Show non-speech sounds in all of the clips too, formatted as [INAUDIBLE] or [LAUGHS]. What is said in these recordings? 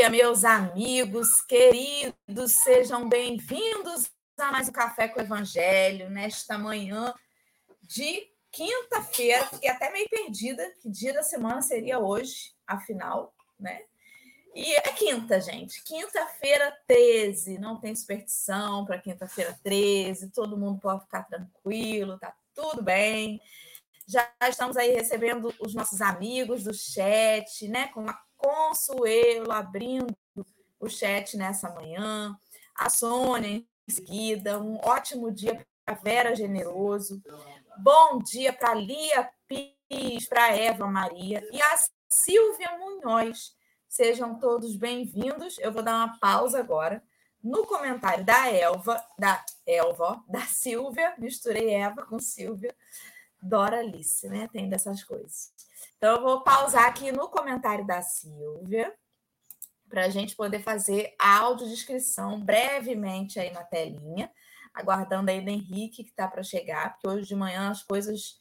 dia, meus amigos queridos, sejam bem-vindos a mais um Café com o Evangelho, nesta manhã de quinta-feira. Fiquei até meio perdida, que dia da semana seria hoje, afinal, né? E é quinta, gente. Quinta-feira 13. Não tem superstição para quinta-feira 13. Todo mundo pode ficar tranquilo, tá tudo bem. Já estamos aí recebendo os nossos amigos do chat, né? Com a Consuelo abrindo o chat nessa manhã, a Sônia em seguida, um ótimo dia para Vera Generoso, bom dia para Lia Pires, para Eva Maria e a Silvia Munhoz. Sejam todos bem-vindos. Eu vou dar uma pausa agora no comentário da Elva, da Elva, da Silvia, misturei Eva com Silvia, Dora Alice, né? Tem dessas coisas. Então, eu vou pausar aqui no comentário da Silvia para a gente poder fazer a audiodescrição brevemente aí na telinha, aguardando aí do Henrique que está para chegar, porque hoje de manhã as coisas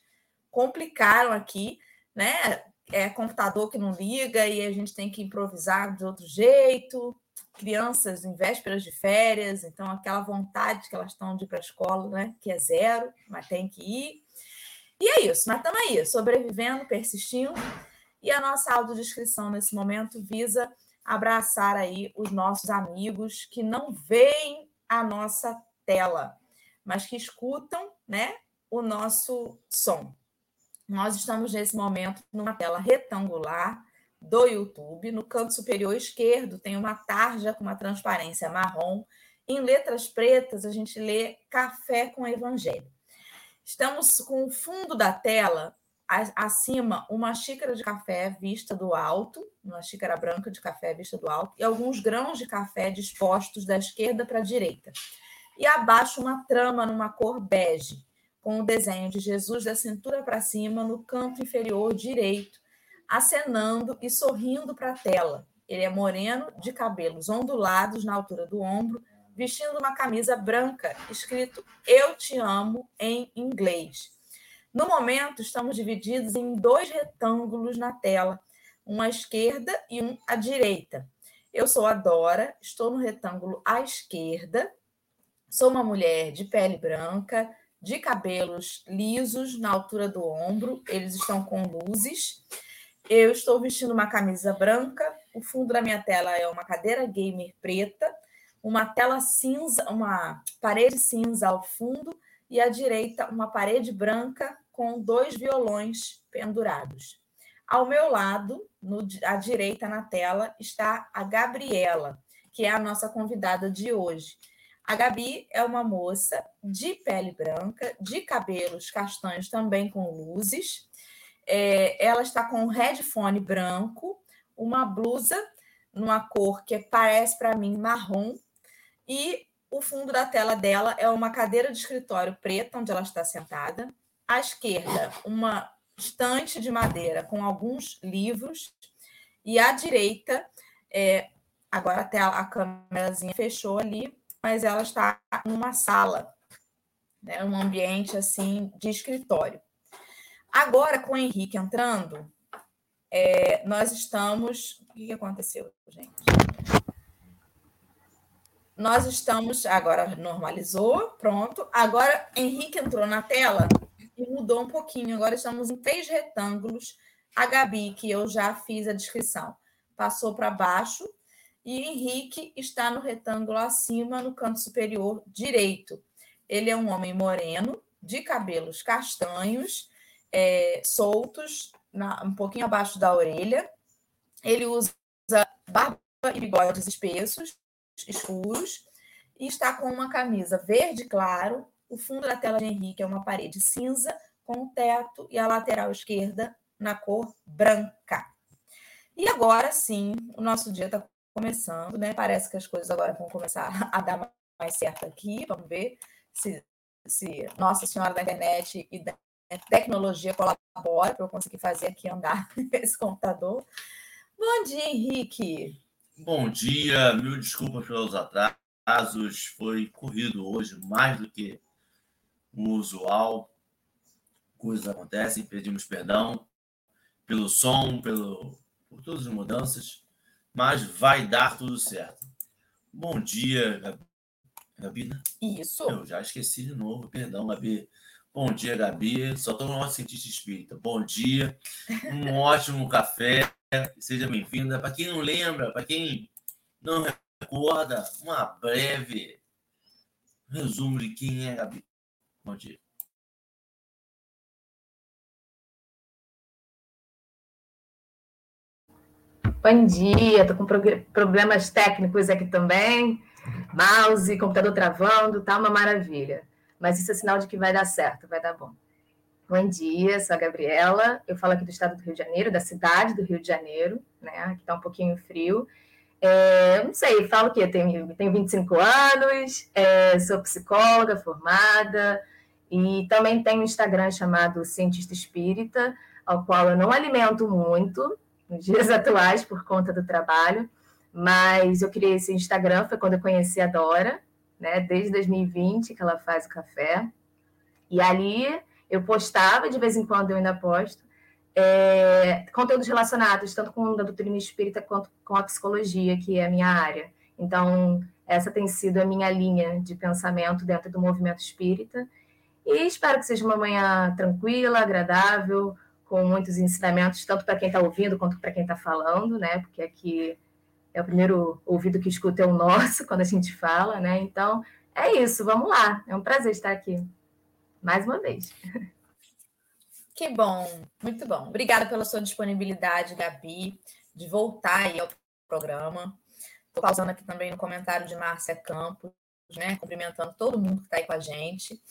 complicaram aqui, né? É computador que não liga e a gente tem que improvisar de outro jeito. Crianças em vésperas de férias, então aquela vontade que elas estão de ir para a escola, né? Que é zero, mas tem que ir. E é isso, mas estamos aí, sobrevivendo, persistindo. E a nossa audiodescrição nesse momento visa abraçar aí os nossos amigos que não veem a nossa tela, mas que escutam né, o nosso som. Nós estamos nesse momento numa tela retangular do YouTube. No canto superior esquerdo tem uma tarja com uma transparência marrom. Em letras pretas, a gente lê Café com Evangelho. Estamos com o fundo da tela, acima, uma xícara de café vista do alto, uma xícara branca de café vista do alto, e alguns grãos de café dispostos da esquerda para a direita. E abaixo, uma trama numa cor bege, com o desenho de Jesus da cintura para cima no canto inferior direito, acenando e sorrindo para a tela. Ele é moreno, de cabelos ondulados na altura do ombro, vestindo uma camisa branca escrito Eu te amo em inglês. No momento, estamos divididos em dois retângulos na tela, um à esquerda e um à direita. Eu sou a Dora, estou no retângulo à esquerda. Sou uma mulher de pele branca, de cabelos lisos na altura do ombro, eles estão com luzes. Eu estou vestindo uma camisa branca, o fundo da minha tela é uma cadeira gamer preta uma tela cinza, uma parede cinza ao fundo e à direita uma parede branca com dois violões pendurados. Ao meu lado, no, à direita na tela, está a Gabriela, que é a nossa convidada de hoje. A Gabi é uma moça de pele branca, de cabelos castanhos também com luzes. É, ela está com um headphone branco, uma blusa numa cor que parece para mim marrom, e o fundo da tela dela é uma cadeira de escritório preta, onde ela está sentada. À esquerda, uma estante de madeira com alguns livros. E à direita, é, agora até a câmerazinha fechou ali, mas ela está numa sala, né, um ambiente assim de escritório. Agora, com o Henrique entrando, é, nós estamos. O que aconteceu, gente? Nós estamos. Agora normalizou, pronto. Agora Henrique entrou na tela e mudou um pouquinho. Agora estamos em três retângulos. A Gabi, que eu já fiz a descrição, passou para baixo. E Henrique está no retângulo acima, no canto superior direito. Ele é um homem moreno, de cabelos castanhos, é, soltos, na, um pouquinho abaixo da orelha. Ele usa barba e bigodes espessos, escuros e está com uma camisa verde claro. O fundo da tela de Henrique é uma parede cinza com o teto e a lateral esquerda na cor branca. E agora sim, o nosso dia está começando, né? Parece que as coisas agora vão começar [LAUGHS] a dar mais certo aqui. Vamos ver se, se Nossa Senhora da Internet e da tecnologia colabora para eu conseguir fazer aqui andar [LAUGHS] esse computador. Bom dia, Henrique. Bom dia, mil desculpas pelos atrasos. Foi corrido hoje mais do que o usual. Coisas acontecem, pedimos perdão pelo som, pelo, por todas as mudanças. mas vai dar tudo certo. Bom dia, Gabi. Gabi né? Isso. Eu já esqueci de novo, perdão, Gabi. Bom dia, Gabi. Só estou no nosso cientista espírita. Bom dia. Um ótimo café. Seja bem-vinda. Para quem não lembra, para quem não recorda, uma breve resumo de quem é Gabi. Bom dia. Bom dia, estou com problemas técnicos aqui também. Mouse, computador travando, tá uma maravilha. Mas isso é sinal de que vai dar certo, vai dar bom. Bom dia, sou a Gabriela. Eu falo aqui do estado do Rio de Janeiro, da cidade do Rio de Janeiro, né? Aqui está um pouquinho frio. É, não sei, falo que tenho, tenho 25 anos, é, sou psicóloga formada e também tenho um Instagram chamado Cientista Espírita, ao qual eu não alimento muito, nos dias [LAUGHS] atuais por conta do trabalho, mas eu criei esse Instagram, foi quando eu conheci a Dora, né, desde 2020 que ela faz o café, e ali eu postava, de vez em quando eu ainda posto, é, conteúdos relacionados tanto com a doutrina espírita quanto com a psicologia, que é a minha área. Então, essa tem sido a minha linha de pensamento dentro do movimento espírita. E espero que seja uma manhã tranquila, agradável, com muitos ensinamentos, tanto para quem está ouvindo quanto para quem está falando, né? Porque aqui é o primeiro ouvido que escuta é o nosso [LAUGHS] quando a gente fala, né? Então, é isso, vamos lá. É um prazer estar aqui mais uma vez. Que bom, muito bom. Obrigada pela sua disponibilidade, Gabi, de voltar aí ao programa. Estou pausando aqui também no comentário de Márcia Campos, né? Cumprimentando todo mundo que está aí com a gente,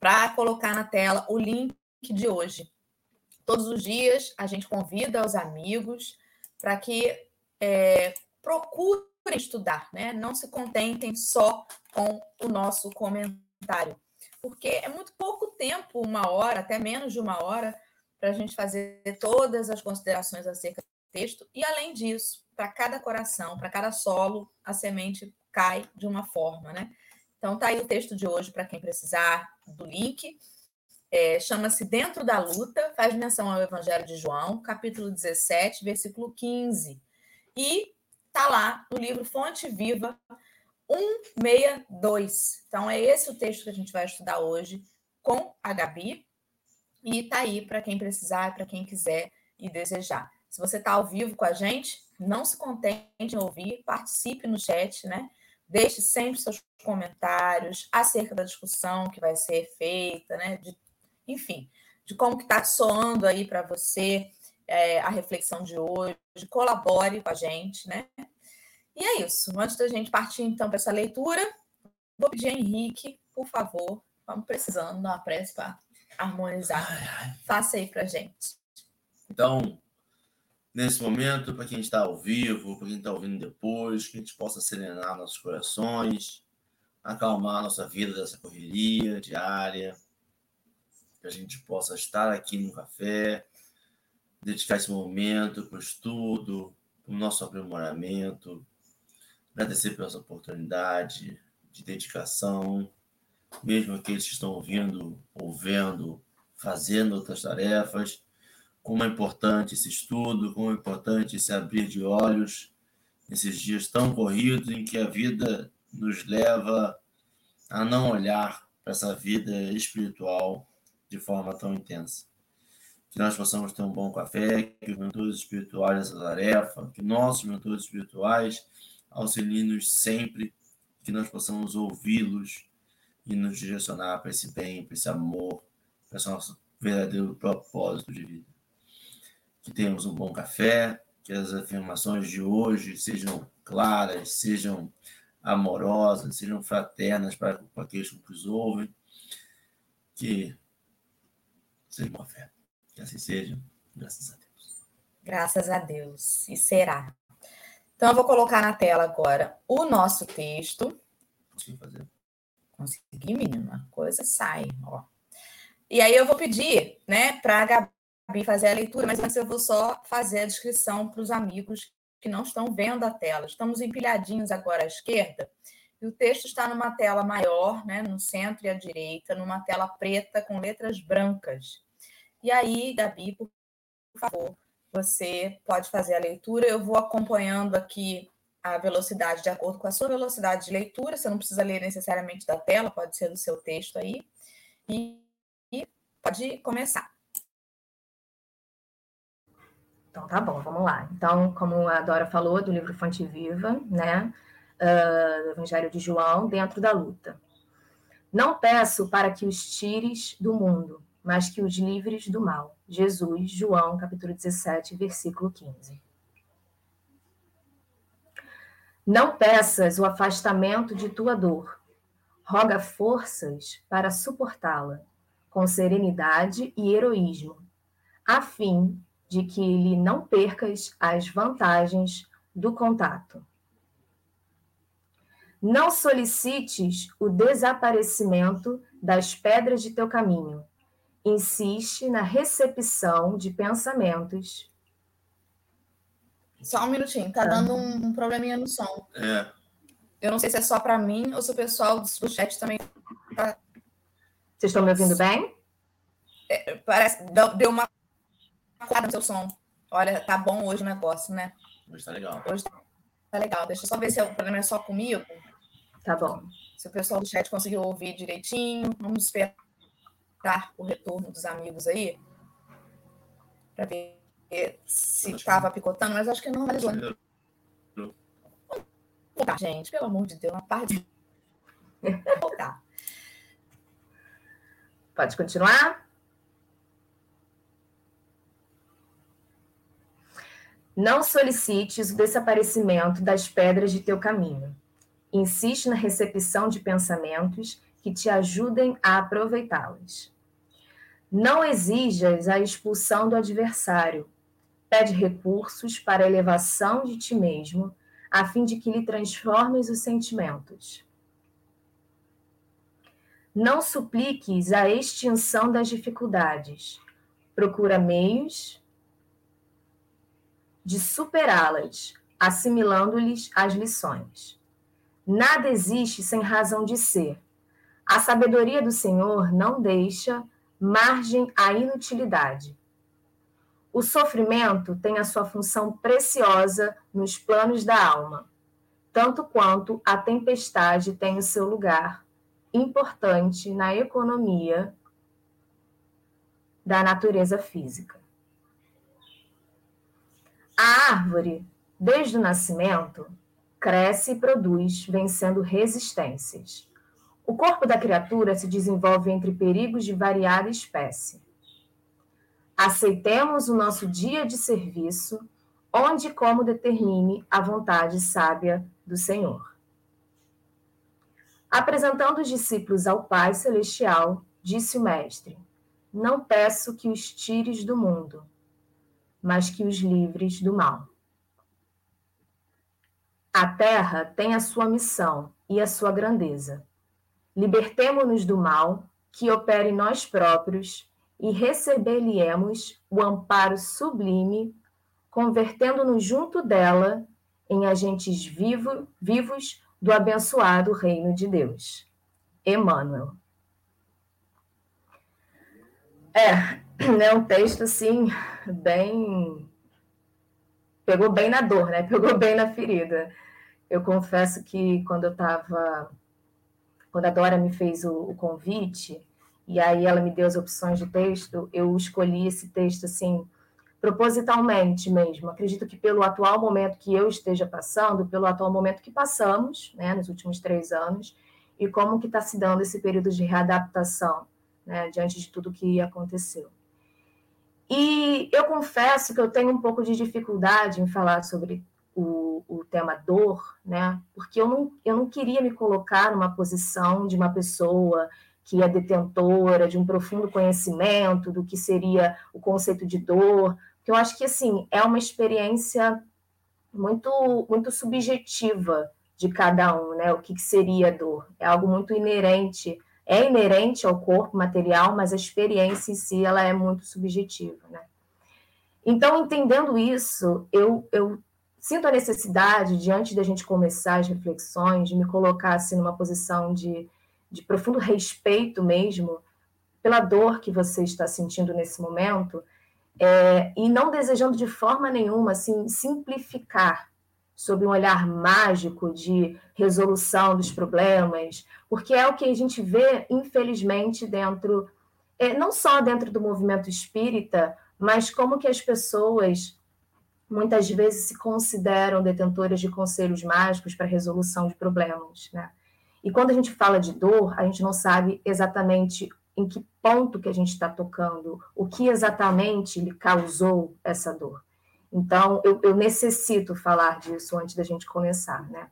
para colocar na tela o link de hoje Todos os dias a gente convida os amigos para que é, procurem estudar, né? Não se contentem só com o nosso comentário, porque é muito pouco tempo, uma hora, até menos de uma hora, para a gente fazer todas as considerações acerca do texto. E além disso, para cada coração, para cada solo, a semente cai de uma forma, né? Então tá aí o texto de hoje para quem precisar do link. É, Chama-se Dentro da Luta, faz menção ao Evangelho de João, capítulo 17, versículo 15. E está lá no livro Fonte Viva 162. Então, é esse o texto que a gente vai estudar hoje com a Gabi. E está aí para quem precisar, para quem quiser e desejar. Se você está ao vivo com a gente, não se contente em ouvir, participe no chat, né? Deixe sempre seus comentários acerca da discussão que vai ser feita, né? De enfim, de como que está soando aí para você é, a reflexão de hoje, colabore com a gente, né? E é isso. Antes da gente partir, então, para essa leitura, vou pedir a Henrique, por favor, vamos precisando dar uma prece para harmonizar. Ai, ai. Faça aí para gente. Então, nesse momento, para quem está ao vivo, para quem está ouvindo depois, que a gente possa serenar nossos corações, acalmar nossa vida dessa correria diária, que a gente possa estar aqui no café, dedicar esse momento para o estudo, para o nosso aprimoramento, agradecer pela oportunidade de dedicação, mesmo aqueles que estão ouvindo, ouvendo, fazendo outras tarefas, como é importante esse estudo, como é importante esse abrir de olhos nesses dias tão corridos em que a vida nos leva a não olhar para essa vida espiritual de forma tão intensa. Que nós possamos ter um bom café, que os mentores espirituais essa tarefa, que nossos mentores espirituais auxiliem-nos sempre, que nós possamos ouvi-los e nos direcionar para esse bem, para esse amor, para esse nosso verdadeiro propósito de vida. Que tenhamos um bom café, que as afirmações de hoje sejam claras, sejam amorosas, sejam fraternas para, para aqueles que nos ouvem, que seja uma fé. Que assim seja, graças a Deus. Graças a Deus, e será. Então, eu vou colocar na tela agora o nosso texto. Consegui fazer? Consegui, menina. Coisa sai, ó. E aí eu vou pedir, né, para a Gabi fazer a leitura, mas antes eu vou só fazer a descrição para os amigos que não estão vendo a tela. Estamos empilhadinhos agora à esquerda e o texto está numa tela maior, né, no centro e à direita, numa tela preta com letras brancas. E aí, Gabi, por favor, você pode fazer a leitura. Eu vou acompanhando aqui a velocidade de acordo com a sua velocidade de leitura. Você não precisa ler necessariamente da tela, pode ser do seu texto aí. E, e pode começar. Então tá bom, vamos lá. Então, como a Dora falou, do livro Fonte Viva, né? Uh, do Evangelho de João, dentro da luta. Não peço para que os tires do mundo, mas que os livres do mal. Jesus, João, capítulo 17, versículo 15. Não peças o afastamento de tua dor. Roga forças para suportá-la, com serenidade e heroísmo, a fim de que lhe não percas as vantagens do contato. Não solicites o desaparecimento das pedras de teu caminho, insiste na recepção de pensamentos. Só um minutinho, tá dando um, um probleminha no som. É. Eu não sei se é só para mim ou se o pessoal do chat também tá... Vocês estão me ouvindo bem? É, parece deu uma quadra no seu som. Olha, tá bom hoje o negócio, né? Hoje tá legal. Hoje tá legal. Deixa eu só ver se o problema é só comigo. Tá bom. Se o pessoal do chat conseguiu ouvir direitinho, vamos esperar o retorno dos amigos aí, para ver se estava picotando, mas acho que não normalizou. Voltar, gente, pelo amor de Deus, uma parte. [LAUGHS] Voltar. Pode continuar? Não solicites o desaparecimento das pedras de teu caminho. Insiste na recepção de pensamentos que te ajudem a aproveitá-las. Não exijas a expulsão do adversário. Pede recursos para a elevação de ti mesmo, a fim de que lhe transformes os sentimentos. Não supliques a extinção das dificuldades. Procura meios de superá-las, assimilando-lhes as lições. Nada existe sem razão de ser. A sabedoria do Senhor não deixa margem à inutilidade. O sofrimento tem a sua função preciosa nos planos da alma, tanto quanto a tempestade tem o seu lugar importante na economia da natureza física. A árvore, desde o nascimento, cresce e produz, vencendo resistências. O corpo da criatura se desenvolve entre perigos de variada espécie. Aceitemos o nosso dia de serviço, onde e como determine a vontade sábia do Senhor. Apresentando os discípulos ao Pai Celestial, disse o Mestre: Não peço que os tires do mundo, mas que os livres do mal. A terra tem a sua missão e a sua grandeza libertemo-nos do mal que opera em nós próprios e receber-lhe-emos o amparo sublime, convertendo-nos junto dela em agentes vivo, vivos do abençoado reino de Deus. Emmanuel. É, [CLEARS THROAT] é um texto assim, bem. Pegou bem na dor, né? [LAUGHS] Pegou bem na ferida. Eu confesso que quando eu estava quando a Dora me fez o, o, convite, e aí ela me deu as opções de texto, eu escolhi esse texto assim, propositalmente mesmo. Acredito que pelo atual momento que eu esteja passando, pelo atual momento que passamos, né, nos últimos três anos, e como que está se dando esse período de readaptação, né, diante de tudo que aconteceu. E eu confesso que eu tenho um pouco de dificuldade em falar sobre o, o tema dor, né? Porque eu não, eu não queria me colocar numa posição de uma pessoa que é detentora de um profundo conhecimento do que seria o conceito de dor, porque eu acho que assim é uma experiência muito muito subjetiva de cada um, né? O que, que seria dor? É algo muito inerente, é inerente ao corpo material, mas a experiência em si ela é muito subjetiva, né? Então, entendendo isso, eu, eu sinto a necessidade, diante da gente começar as reflexões, de me colocar assim, numa posição de, de profundo respeito mesmo pela dor que você está sentindo nesse momento é, e não desejando de forma nenhuma assim, simplificar sob um olhar mágico de resolução dos problemas, porque é o que a gente vê, infelizmente, dentro, é, não só dentro do movimento espírita, mas como que as pessoas muitas vezes se consideram detentoras de conselhos mágicos para resolução de problemas, né? E quando a gente fala de dor, a gente não sabe exatamente em que ponto que a gente está tocando, o que exatamente lhe causou essa dor. Então, eu, eu, necessito falar disso antes da gente começar, né?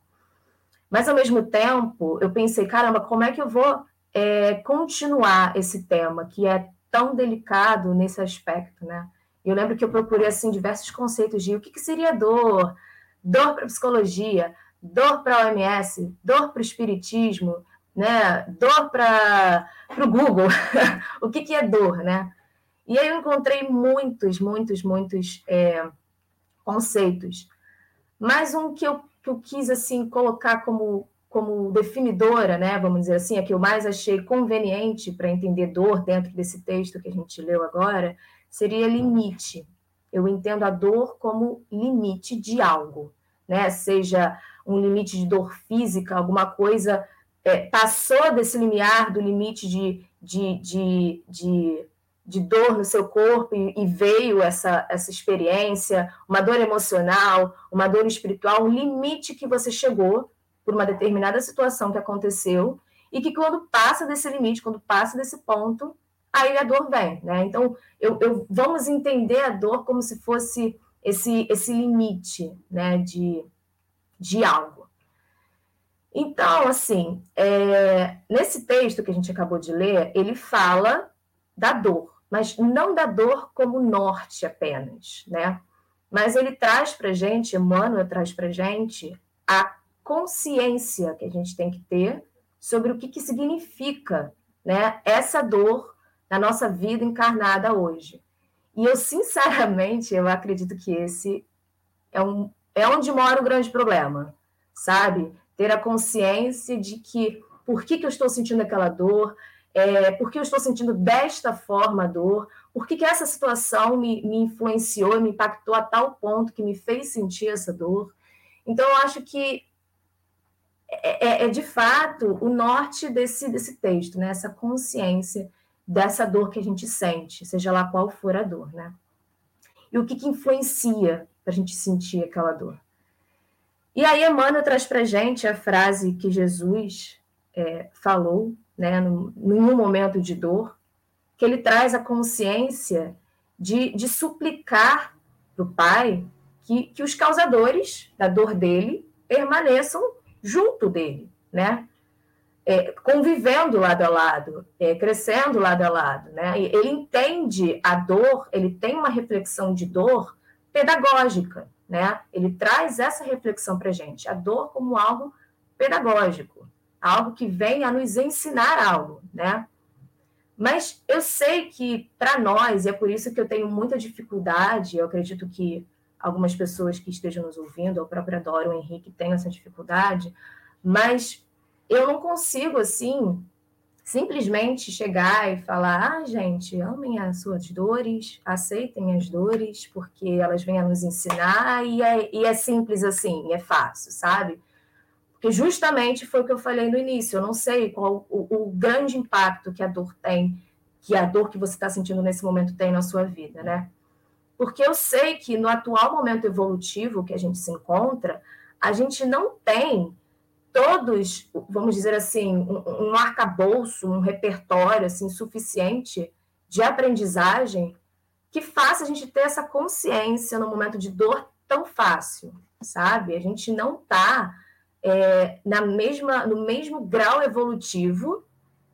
Mas, ao mesmo tempo, eu pensei, caramba, como é que eu vou é, continuar esse tema que é tão delicado nesse aspecto, né? Eu lembro que eu procurei, assim, diversos conceitos de o que, que seria dor, dor para psicologia, dor para a OMS, dor para o espiritismo, né? Dor para o Google, [LAUGHS] o que, que é dor, né? E aí eu encontrei muitos, muitos, muitos é, conceitos. Mas um que eu, que eu quis assim colocar como, como definidora, né, vamos dizer assim, a que eu mais achei conveniente para entender dor dentro desse texto que a gente leu agora, seria limite. Eu entendo a dor como limite de algo, né? Seja um limite de dor física, alguma coisa é, passou desse limiar do limite de, de, de, de de dor no seu corpo e, e, veio essa, essa experiência, uma dor emocional, uma dor espiritual, um limite que você chegou por uma determinada situação que aconteceu e que quando passa desse limite, quando passa desse ponto, aí a dor vem, né? Então, eu, eu vamos entender a dor como se fosse esse, esse limite, né, de, de algo. Então, assim, é, nesse texto que a gente acabou de ler, ele fala da dor, mas não da dor como norte apenas, né? Mas ele traz para gente, Emmanuel traz para gente a consciência que a gente tem que ter sobre o que, que significa, né? Essa dor na nossa vida encarnada hoje. E eu sinceramente eu acredito que esse é um é onde mora o grande problema, sabe? Ter a consciência de que por que, que eu estou sentindo aquela dor, é, por que eu estou sentindo desta forma a dor, por que, que essa situação me, me influenciou, me impactou a tal ponto que me fez sentir essa dor. Então, eu acho que é, é, é de fato o norte desse, desse texto, né? essa consciência dessa dor que a gente sente, seja lá qual for a dor. Né? E o que, que influencia para a gente sentir aquela dor. E aí, Emmanuel traz para a gente a frase que Jesus é, falou né, no, num momento de dor, que ele traz a consciência de, de suplicar para o pai que, que os causadores da dor dele permaneçam junto dele, né? É, convivendo lado a lado, é, crescendo lado a lado, né? Ele entende a dor, ele tem uma reflexão de dor pedagógica, né? Ele traz essa reflexão para gente, a dor como algo pedagógico algo que vem a nos ensinar algo, né? Mas eu sei que para nós, e é por isso que eu tenho muita dificuldade, eu acredito que algumas pessoas que estejam nos ouvindo, o próprio Adoro, o Henrique, tem essa dificuldade, mas eu não consigo, assim, simplesmente chegar e falar: ah, gente, amem as suas dores, aceitem as dores, porque elas vêm a nos ensinar, e é, e é simples assim, é fácil, sabe? que justamente foi o que eu falei no início. Eu não sei qual o, o grande impacto que a dor tem, que a dor que você está sentindo nesse momento tem na sua vida, né? Porque eu sei que no atual momento evolutivo que a gente se encontra, a gente não tem todos, vamos dizer assim, um, um arcabouço, um repertório assim suficiente de aprendizagem que faça a gente ter essa consciência no momento de dor tão fácil, sabe? A gente não está é, na mesma, no mesmo grau evolutivo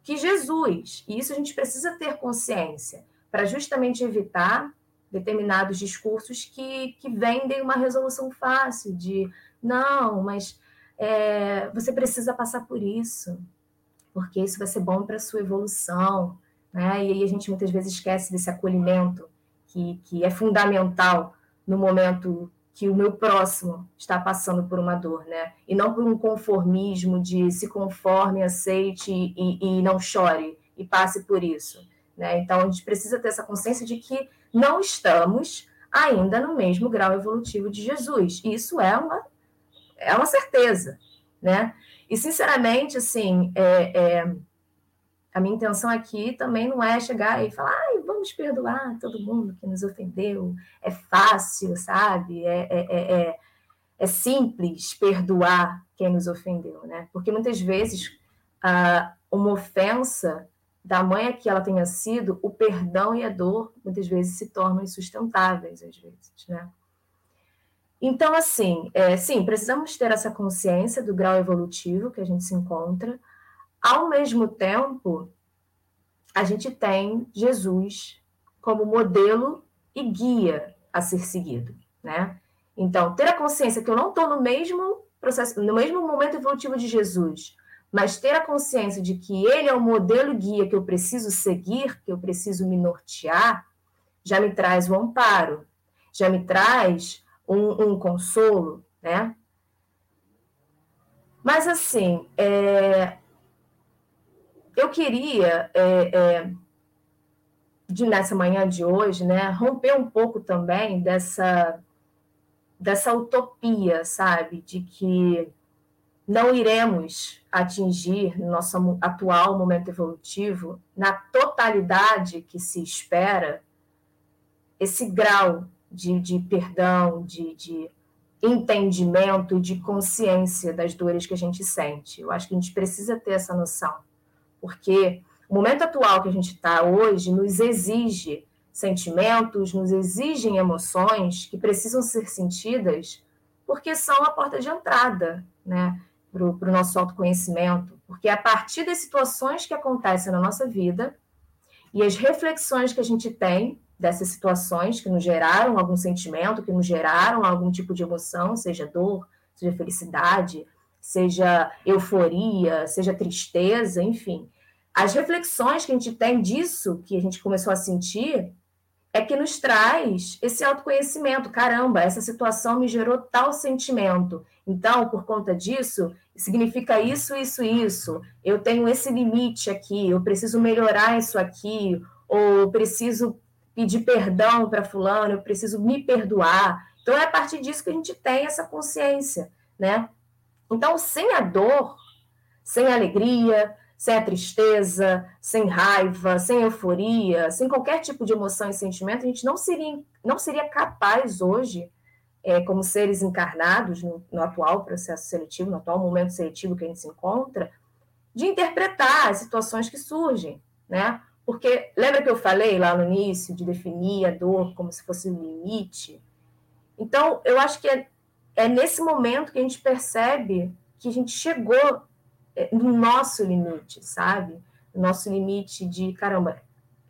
que Jesus. E isso a gente precisa ter consciência para justamente evitar determinados discursos que, que vendem uma resolução fácil de não, mas é, você precisa passar por isso, porque isso vai ser bom para a sua evolução. Né? E aí a gente muitas vezes esquece desse acolhimento que, que é fundamental no momento que o meu próximo está passando por uma dor, né? E não por um conformismo de se conforme, aceite e, e não chore e passe por isso. Né? Então, a gente precisa ter essa consciência de que não estamos ainda no mesmo grau evolutivo de Jesus. Isso é uma, é uma certeza. Né? E, sinceramente, assim, é, é, a minha intenção aqui também não é chegar e falar, vamos perdoar todo mundo que nos ofendeu, é fácil, sabe? É, é, é, é, é simples perdoar quem nos ofendeu, né? Porque muitas vezes ah, uma ofensa, da manha que ela tenha sido, o perdão e a dor muitas vezes se tornam insustentáveis, às vezes, né? Então, assim, é, sim, precisamos ter essa consciência do grau evolutivo que a gente se encontra. Ao mesmo tempo, a gente tem Jesus como modelo e guia a ser seguido, né? Então, ter a consciência que eu não estou no mesmo processo, no mesmo momento evolutivo de Jesus, mas ter a consciência de que ele é o modelo guia que eu preciso seguir, que eu preciso me nortear, já me traz o amparo, já me traz um, um consolo, né? Mas, assim, é... eu queria, é, é, de, nessa manhã de hoje, né, romper um pouco também dessa, dessa utopia, sabe? De que não iremos atingir no nosso atual momento evolutivo, na totalidade que se espera, esse grau de, de perdão, de, de entendimento, de consciência das dores que a gente sente. Eu acho que a gente precisa ter essa noção, porque o momento atual que a gente está hoje nos exige sentimentos, nos exigem emoções que precisam ser sentidas, porque são a porta de entrada, né? para o nosso autoconhecimento, porque é a partir das situações que acontecem na nossa vida e as reflexões que a gente tem dessas situações que nos geraram algum sentimento, que nos geraram algum tipo de emoção, seja dor, seja felicidade, seja euforia, seja tristeza, enfim. As reflexões que a gente tem disso que a gente começou a sentir é que nos traz esse autoconhecimento. Caramba, essa situação me gerou tal sentimento. Então, por conta disso, significa isso, isso, isso. Eu tenho esse limite aqui, eu preciso melhorar isso aqui, ou preciso pedir perdão para fulano, eu preciso me perdoar. Então é a partir disso que a gente tem essa consciência, né? Então, sem a dor, sem a alegria, sem a tristeza, sem raiva, sem euforia, sem qualquer tipo de emoção e sentimento, a gente não seria, não seria capaz hoje é, como seres encarnados no, no, atual processo seletivo, no atual momento seletivo que a gente se encontra, de interpretar as situações que surgem, né? Porque lembra que eu falei lá no início de definir a dor como se fosse um limite? Então, eu acho que é, é nesse momento que a gente percebe que a gente chegou é, no nosso limite, sabe? No nosso limite de, caramba,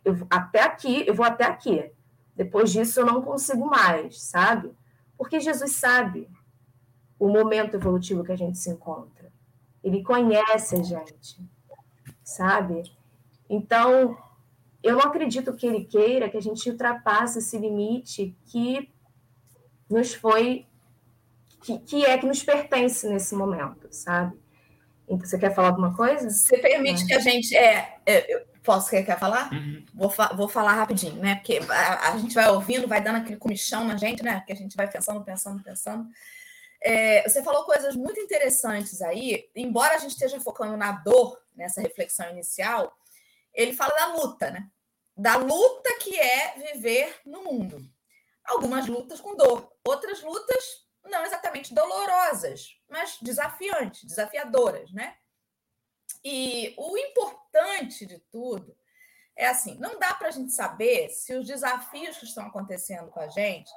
eu, até aqui, eu vou até aqui. Depois disso, eu não consigo mais, sabe? Porque Jesus sabe o momento evolutivo que a gente se encontra. Ele conhece a gente, sabe? Então, eu não acredito que ele queira que a gente ultrapasse esse limite que nos foi, que, que é que nos pertence nesse momento, sabe? Então, você quer falar alguma coisa? Você permite é. que a gente. É, é, posso, quer, quer falar? Uhum. Vou, fa vou falar rapidinho, né? Porque a, a, gente vai ouvindo, vai dando aquele comichão na gente, né? Que a gente vai pensando, pensando, pensando. É, você falou coisas muito interessantes aí, embora a gente esteja focando na dor nessa reflexão inicial, ele fala da luta, né? Da luta que é viver no mundo. Algumas lutas com dor, outras lutas não exatamente dolorosas, mas desafiantes, desafiadoras, né? E o importante de tudo é assim: não dá para a gente saber se os desafios que estão acontecendo com a gente,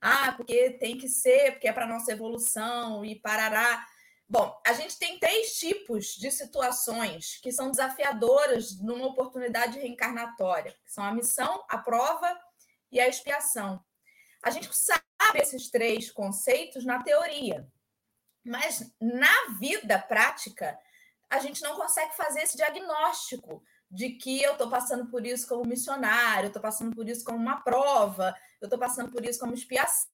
ah, porque tem que ser, porque é para nossa evolução e parará. Bom, a gente tem três tipos de situações que são desafiadoras numa oportunidade reencarnatória, que são a missão, a prova e a expiação. A gente sabe esses três conceitos na teoria, mas na vida prática, a gente não consegue fazer esse diagnóstico de que eu estou passando por isso como missionário, estou passando por isso como uma prova, eu estou passando por isso como expiação,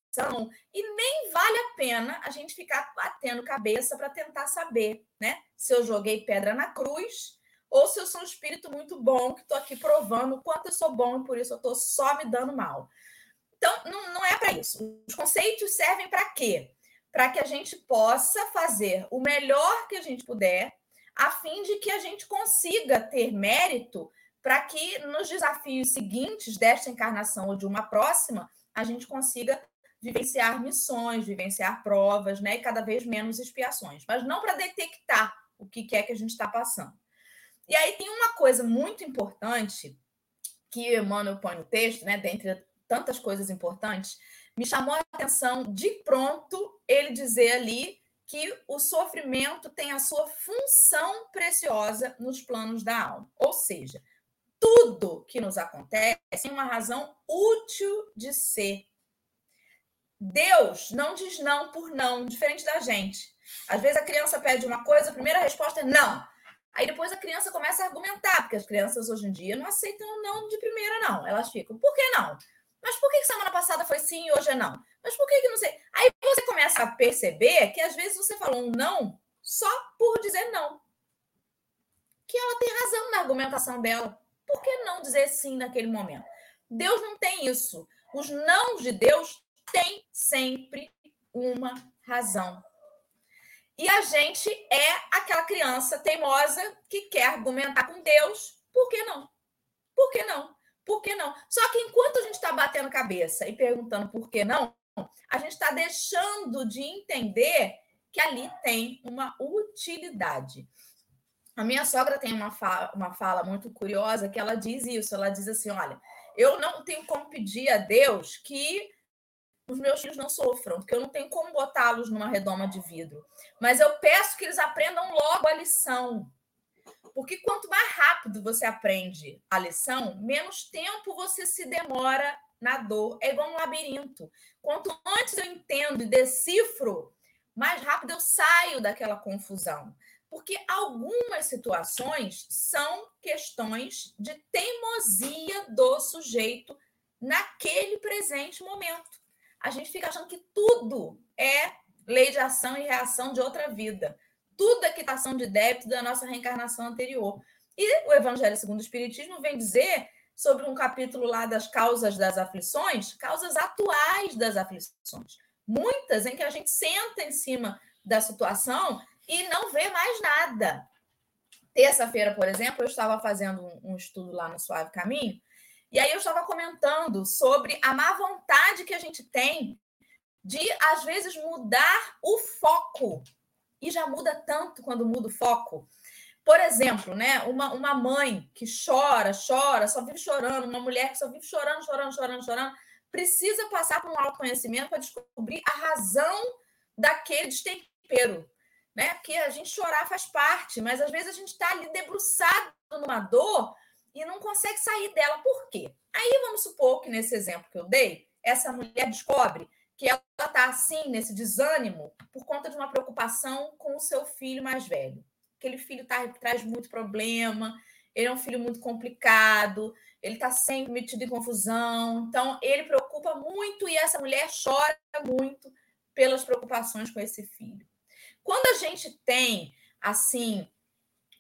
e nem vale a pena a gente ficar batendo cabeça para tentar saber, né? Se eu joguei pedra na cruz ou se eu sou um espírito muito bom, que estou aqui provando o quanto eu sou bom e por isso eu estou só me dando mal. Então, não, não é para isso. Os conceitos servem para quê? Para que a gente possa fazer o melhor que a gente puder, a fim de que a gente consiga ter mérito para que nos desafios seguintes desta encarnação ou de uma próxima, a gente consiga vivenciar missões, vivenciar provas, né? E cada vez menos expiações, mas não para detectar o que é que a gente está passando. E aí tem uma coisa muito importante que Emmanuel põe no texto, né? Dentre tantas coisas importantes, me chamou a atenção de pronto ele dizer ali que o sofrimento tem a sua função preciosa nos planos da alma. Ou seja, tudo que nos acontece tem uma razão útil de ser. Deus não diz não por não, diferente da gente. Às vezes a criança pede uma coisa, a primeira resposta é não. Aí depois a criança começa a argumentar, porque as crianças hoje em dia não aceitam não de primeira, não. Elas ficam, por que não? Mas por que semana passada foi sim e hoje é não? Mas por que, que não sei? Aí você começa a perceber que às vezes você falou um não só por dizer não. Que ela tem razão na argumentação dela. Por que não dizer sim naquele momento? Deus não tem isso. Os não de Deus têm sempre uma razão. E a gente é aquela criança teimosa que quer argumentar com Deus. Por que não? Por que não? Por que não? Só que enquanto a gente está batendo cabeça e perguntando por que não, a gente está deixando de entender que ali tem uma utilidade. A minha sogra tem uma fala, uma fala muito curiosa que ela diz isso. Ela diz assim: olha, eu não tenho como pedir a Deus que os meus filhos não sofram, porque eu não tenho como botá-los numa redoma de vidro. Mas eu peço que eles aprendam logo a lição. Porque quanto mais rápido você aprende a lição, menos tempo você se demora na dor. É igual um labirinto. Quanto antes eu entendo e decifro, mais rápido eu saio daquela confusão. Porque algumas situações são questões de teimosia do sujeito naquele presente momento. A gente fica achando que tudo é lei de ação e reação de outra vida tudo é quitação de débito da nossa reencarnação anterior. E o Evangelho segundo o Espiritismo vem dizer sobre um capítulo lá das causas das aflições, causas atuais das aflições. Muitas em que a gente senta em cima da situação e não vê mais nada. Terça-feira, por exemplo, eu estava fazendo um, estudo lá no Suave Caminho, e aí eu estava comentando sobre a má vontade que a gente tem de, às vezes, mudar o foco e já muda tanto quando muda o foco. Por exemplo, né, uma, uma mãe que chora, chora, só vive chorando, uma mulher que só vive chorando, chorando, chorando, chorando, precisa passar por um autoconhecimento para descobrir a razão daquele destempero. Né? Porque a gente chorar faz parte, mas às vezes a gente está ali debruçado numa dor e não consegue sair dela. Por quê? Aí vamos supor que nesse exemplo que eu dei, essa mulher descobre que ela está assim, nesse desânimo, por conta de uma preocupação com o seu filho mais velho. Aquele filho tá, traz muito problema, ele é um filho muito complicado, ele está sempre metido em confusão, então ele preocupa muito e essa mulher chora muito pelas preocupações com esse filho. Quando a gente tem, assim,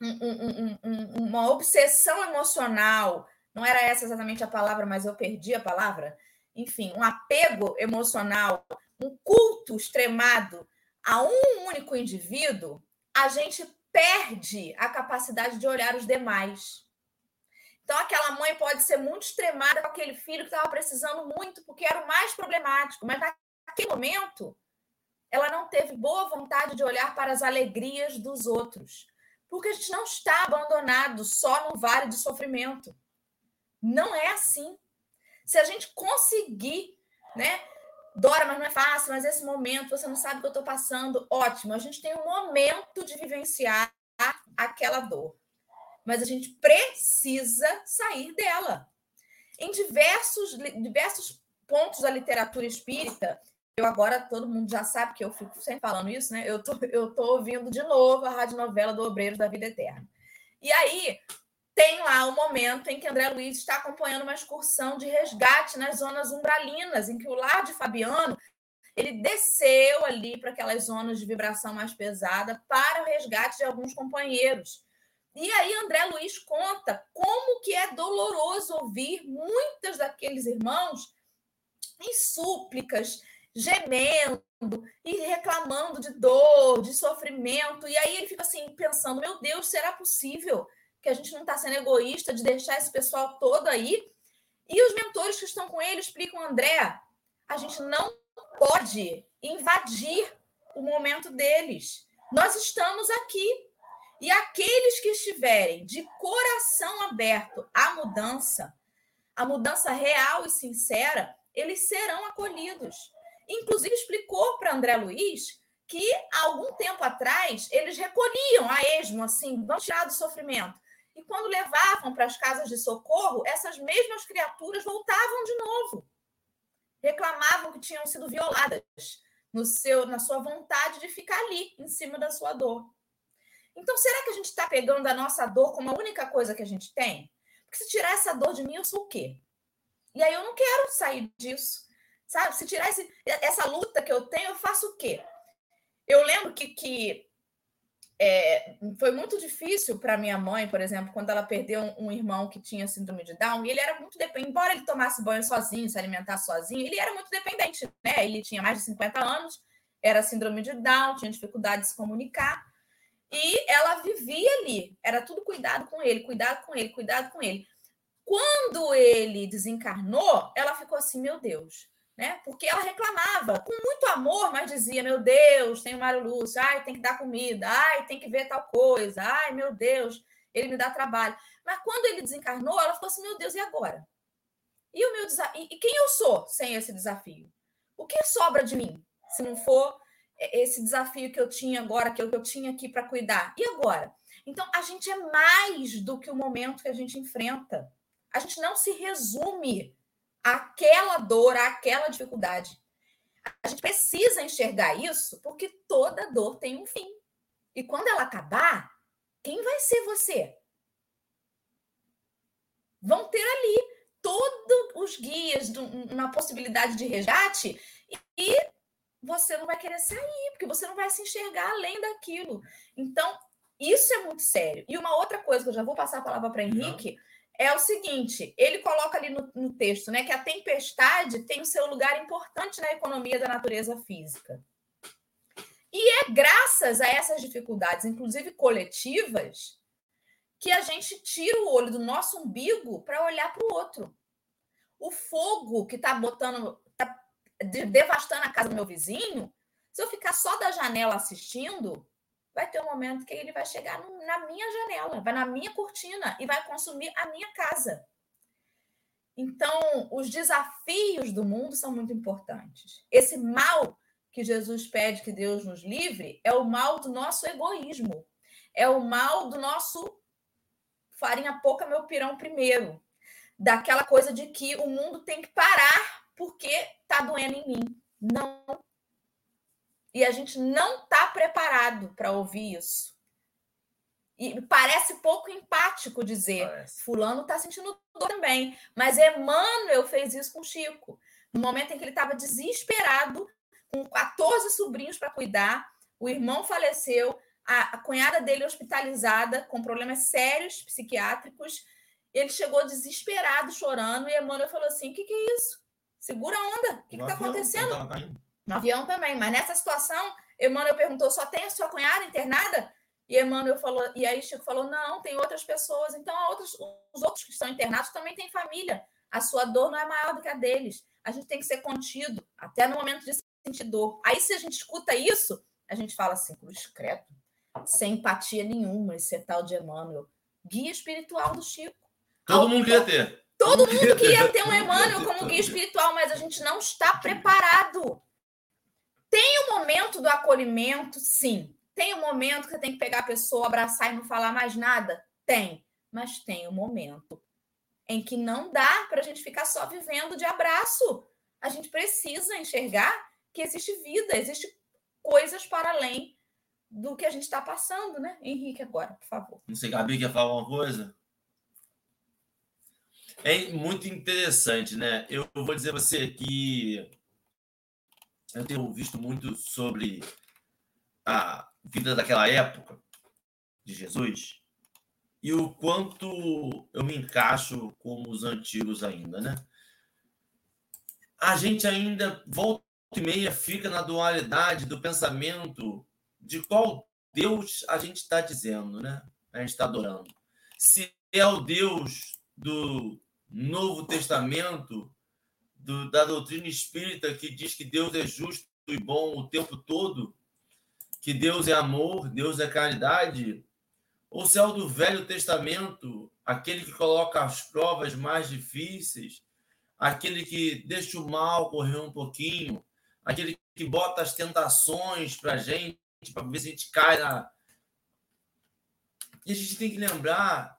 um, um, um, uma obsessão emocional, não era essa exatamente a palavra, mas eu perdi a palavra, enfim, um apego emocional, um culto extremado a um único indivíduo, a gente perde a capacidade de olhar os demais. Então, aquela mãe pode ser muito extremada com aquele filho que estava precisando muito, porque era o mais problemático, mas naquele momento, ela não teve boa vontade de olhar para as alegrias dos outros, porque a gente não está abandonado só no vale de sofrimento. Não é assim. Se a gente conseguir, né? Dora, mas não é fácil, mas esse momento você não sabe o que eu estou passando. Ótimo, a gente tem um momento de vivenciar aquela dor. Mas a gente precisa sair dela. Em diversos, diversos pontos da literatura espírita, eu agora todo mundo já sabe que eu fico sempre falando isso, né? Eu tô, eu tô ouvindo de novo a rádio novela do Obreiro da Vida Eterna. E aí, tem lá o momento em que André Luiz está acompanhando uma excursão de resgate nas zonas umbralinas, em que o lar de Fabiano ele desceu ali para aquelas zonas de vibração mais pesada para o resgate de alguns companheiros. E aí André Luiz conta como que é doloroso ouvir muitas daqueles irmãos em súplicas, gemendo e reclamando de dor, de sofrimento. E aí ele fica assim pensando: meu Deus, será possível que a gente não está sendo egoísta de deixar esse pessoal todo aí? E os mentores que estão com ele explicam, André, a gente não pode invadir o momento deles. Nós estamos aqui. E aqueles que estiverem de coração aberto à mudança, a mudança real e sincera, eles serão acolhidos. Inclusive, explicou para André Luiz que há algum tempo atrás eles recolhiam a esmo, assim, vão tirar do sofrimento. E quando levavam para as casas de socorro, essas mesmas criaturas voltavam de novo. Reclamavam que tinham sido violadas no seu, na sua vontade de ficar ali, em cima da sua dor. Então, será que a gente está pegando a nossa dor como a única coisa que a gente tem? Porque se tirar essa dor de mim, eu sou o quê? E aí eu não quero sair disso. Sabe? Se tirar esse, essa luta que eu tenho, eu faço o quê? Eu lembro que, que é, foi muito difícil para minha mãe, por exemplo, quando ela perdeu um, um, irmão que tinha síndrome de Down, e ele era muito dependente, embora ele tomasse banho sozinho, se alimentasse sozinho, ele era muito dependente, né? Ele tinha mais de 50 anos, era síndrome de Down, tinha dificuldade de se comunicar, e ela vivia ali, era tudo cuidado com ele, cuidado com ele, cuidado com ele. Quando ele desencarnou, ela ficou assim, meu Deus, né? Porque ela reclamava com muito amor, mas dizia: Meu Deus, tem o Mário Lúcio, ai, tem que dar comida, ai, tem que ver tal coisa, ai, meu Deus, ele me dá trabalho. Mas quando ele desencarnou, ela ficou assim: Meu Deus, e agora? E o meu desafio? E quem eu sou sem esse desafio? O que sobra de mim se não for esse desafio que eu tinha agora, que eu tinha aqui para cuidar? E agora? Então, a gente é mais do que o momento que a gente enfrenta. A gente não se resume aquela dor, aquela dificuldade. A gente precisa enxergar isso porque toda dor tem um fim. E quando ela acabar, quem vai ser você? Vão ter ali todos os guias na possibilidade de resgate e você não vai querer sair, porque você não vai se enxergar além daquilo. Então, isso é muito sério. E uma outra coisa que eu já vou passar a palavra para Henrique, é o seguinte: ele coloca ali no, no, texto né, que a tempestade tem o seu lugar importante na economia da natureza física. E é graças a essas dificuldades, inclusive coletivas, que a gente tira o olho do nosso umbigo para olhar para o outro. O fogo que está botando, está devastando a casa do meu vizinho, se eu ficar só da janela assistindo, vai ter um momento que ele vai chegar na minha janela, vai na minha cortina e vai consumir a minha casa. Então, os desafios do mundo são muito importantes. Esse mal que Jesus pede que Deus nos livre é o mal do nosso egoísmo, é o mal do nosso farinha pouca, meu pirão primeiro, daquela coisa de que o mundo tem que parar porque está doendo em mim. Não e a gente não está preparado para ouvir isso. E parece pouco empático dizer, parece. fulano está sentindo dor também. Mas Emmanuel fez isso com Chico. No momento em que ele estava desesperado, com 14 sobrinhos para cuidar, o irmão faleceu, a, a cunhada dele hospitalizada com problemas sérios psiquiátricos. Ele chegou desesperado, chorando, e Emmanuel falou assim: o que, que é isso? Segura a onda, o que está acontecendo? No avião também, mas nessa situação, Emmanuel perguntou: só tem a sua cunhada internada? E Emmanuel falou, e aí Chico falou: não, tem outras pessoas. Então, outros, os outros que estão internados também têm família. A sua dor não é maior do que a deles. A gente tem que ser contido, até no momento de sentir dor. Aí, se a gente escuta isso, a gente fala assim, cruz credo, sem empatia nenhuma, esse tal de Emmanuel. Guia espiritual do Chico. Todo mundo queria ter. Todo mundo queria ter um Emmanuel como guia espiritual, mas a gente não está preparado. Tem o momento do acolhimento, sim. Tem o momento que você tem que pegar a pessoa, abraçar e não falar mais nada? Tem. Mas tem o momento em que não dá para a gente ficar só vivendo de abraço. A gente precisa enxergar que existe vida, existe coisas para além do que a gente está passando, né? Henrique, agora, por favor. Não sei, Gabi quer falar uma coisa? É muito interessante, né? Eu vou dizer a você que eu tenho visto muito sobre a vida daquela época de Jesus. e o quanto eu me encaixo como os antigos ainda, né? A gente ainda volta e meia fica na dualidade do pensamento de qual Deus a gente está dizendo, né? A gente está adorando. Se é o Deus do Novo Testamento, do, da doutrina espírita que diz que Deus é justo e bom o tempo todo, que Deus é amor, Deus é caridade, ou se é o do Velho Testamento, aquele que coloca as provas mais difíceis, aquele que deixa o mal correr um pouquinho, aquele que bota as tentações para a gente, para ver se a gente cai na. E a gente tem que lembrar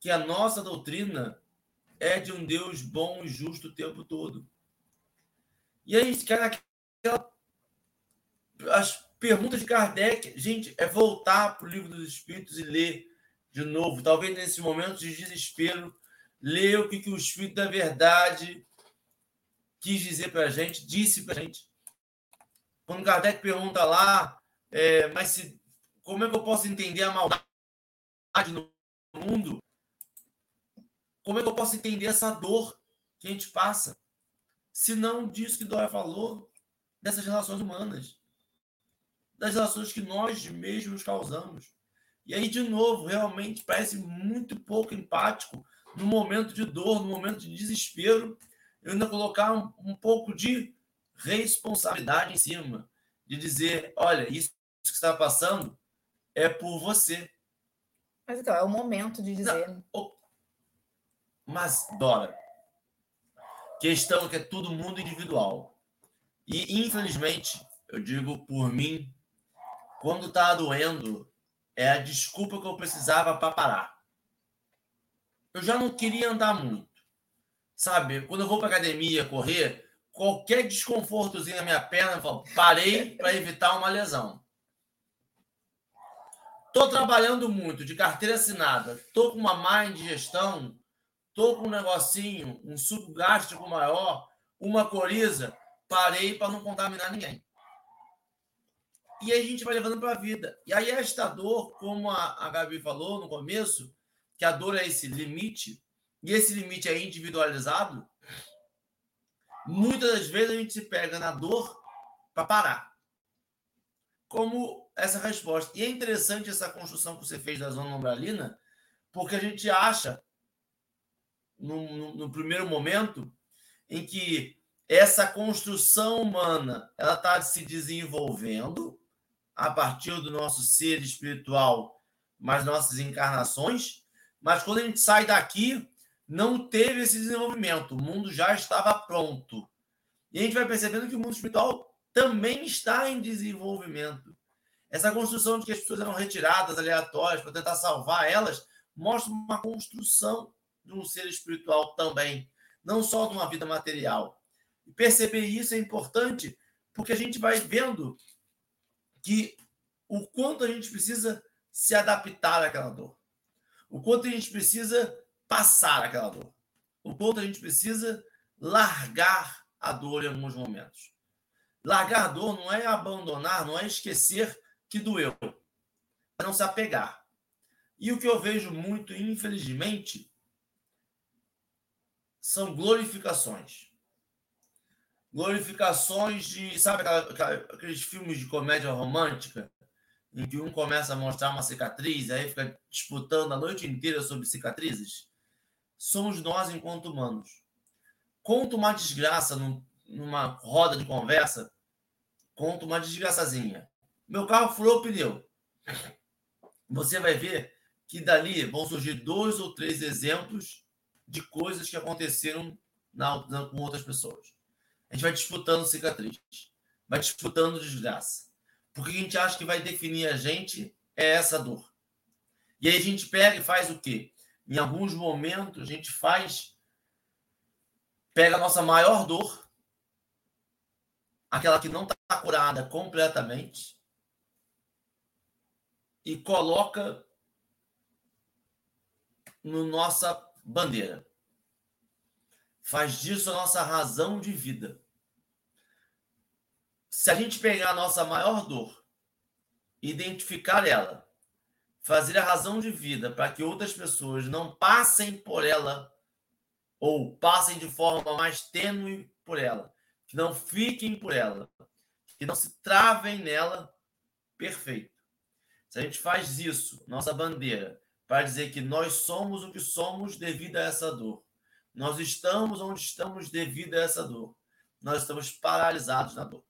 que a nossa doutrina é de um Deus bom e justo o tempo todo. E aí, cara, as perguntas de Kardec, gente, é voltar para o livro dos Espíritos e ler de novo. Talvez nesse momento de desespero, ler o que, que o Espírito da Verdade quis dizer para a gente, disse para a gente. Quando Kardec pergunta lá, é, mas se, como é que eu posso entender a maldade no mundo? Como é que eu posso entender essa dor que a gente passa? Se não disso que Dória falou, dessas relações humanas das ações que nós mesmos causamos. E aí, de novo, realmente parece muito pouco empático no momento de dor, no momento de desespero, eu ainda colocar um, um pouco de responsabilidade em cima, de dizer: olha, isso que está passando é por você. Mas então, é o momento de dizer. Não, mas, Dora, questão que é todo mundo individual. E, infelizmente, eu digo por mim, quando tá doendo, é a desculpa que eu precisava para parar. Eu já não queria andar muito. Sabe, quando eu vou para academia correr, qualquer desconfortozinho na minha perna, eu falo, parei para evitar uma lesão. Tô trabalhando muito, de carteira assinada, tô com uma má indigestão, tô com um negocinho, um suco gástrico maior, uma coriza, parei para não contaminar ninguém. E aí a gente vai levando para a vida. E aí esta dor, como a, a Gabi falou no começo, que a dor é esse limite, e esse limite é individualizado, muitas das vezes a gente se pega na dor para parar. Como essa resposta. E é interessante essa construção que você fez da zona umbralina, porque a gente acha, no primeiro momento, em que essa construção humana ela está se desenvolvendo a partir do nosso ser espiritual, mas nossas encarnações. Mas quando a gente sai daqui, não teve esse desenvolvimento. O mundo já estava pronto. E a gente vai percebendo que o mundo espiritual também está em desenvolvimento. Essa construção de que as pessoas eram retiradas aleatórias para tentar salvar elas mostra uma construção de um ser espiritual também, não só de uma vida material. E perceber isso é importante porque a gente vai vendo que o quanto a gente precisa se adaptar àquela dor, o quanto a gente precisa passar aquela dor, o quanto a gente precisa largar a dor em alguns momentos. Largar a dor não é abandonar, não é esquecer que doeu, é não se apegar. E o que eu vejo muito, infelizmente, são glorificações glorificações de. Sabe aqueles filmes de comédia romântica? Em que um começa a mostrar uma cicatriz, aí fica disputando a noite inteira sobre cicatrizes? Somos nós enquanto humanos. Conta uma desgraça num, numa roda de conversa, conta uma desgraçazinha. Meu carro furou o pneu. Você vai ver que dali vão surgir dois ou três exemplos de coisas que aconteceram na, na, com outras pessoas. A gente vai disputando cicatriz, vai disputando desgraça. Porque a gente acha que vai definir a gente é essa dor. E aí a gente pega e faz o quê? Em alguns momentos a gente faz pega a nossa maior dor, aquela que não está curada completamente, e coloca no nossa bandeira faz disso a nossa razão de vida. Se a gente pegar a nossa maior dor, identificar ela, fazer a razão de vida para que outras pessoas não passem por ela ou passem de forma mais tênue por ela, que não fiquem por ela, que não se travem nela, perfeito. Se a gente faz isso, nossa bandeira, para dizer que nós somos o que somos devido a essa dor, nós estamos onde estamos devido a essa dor, nós estamos paralisados na dor.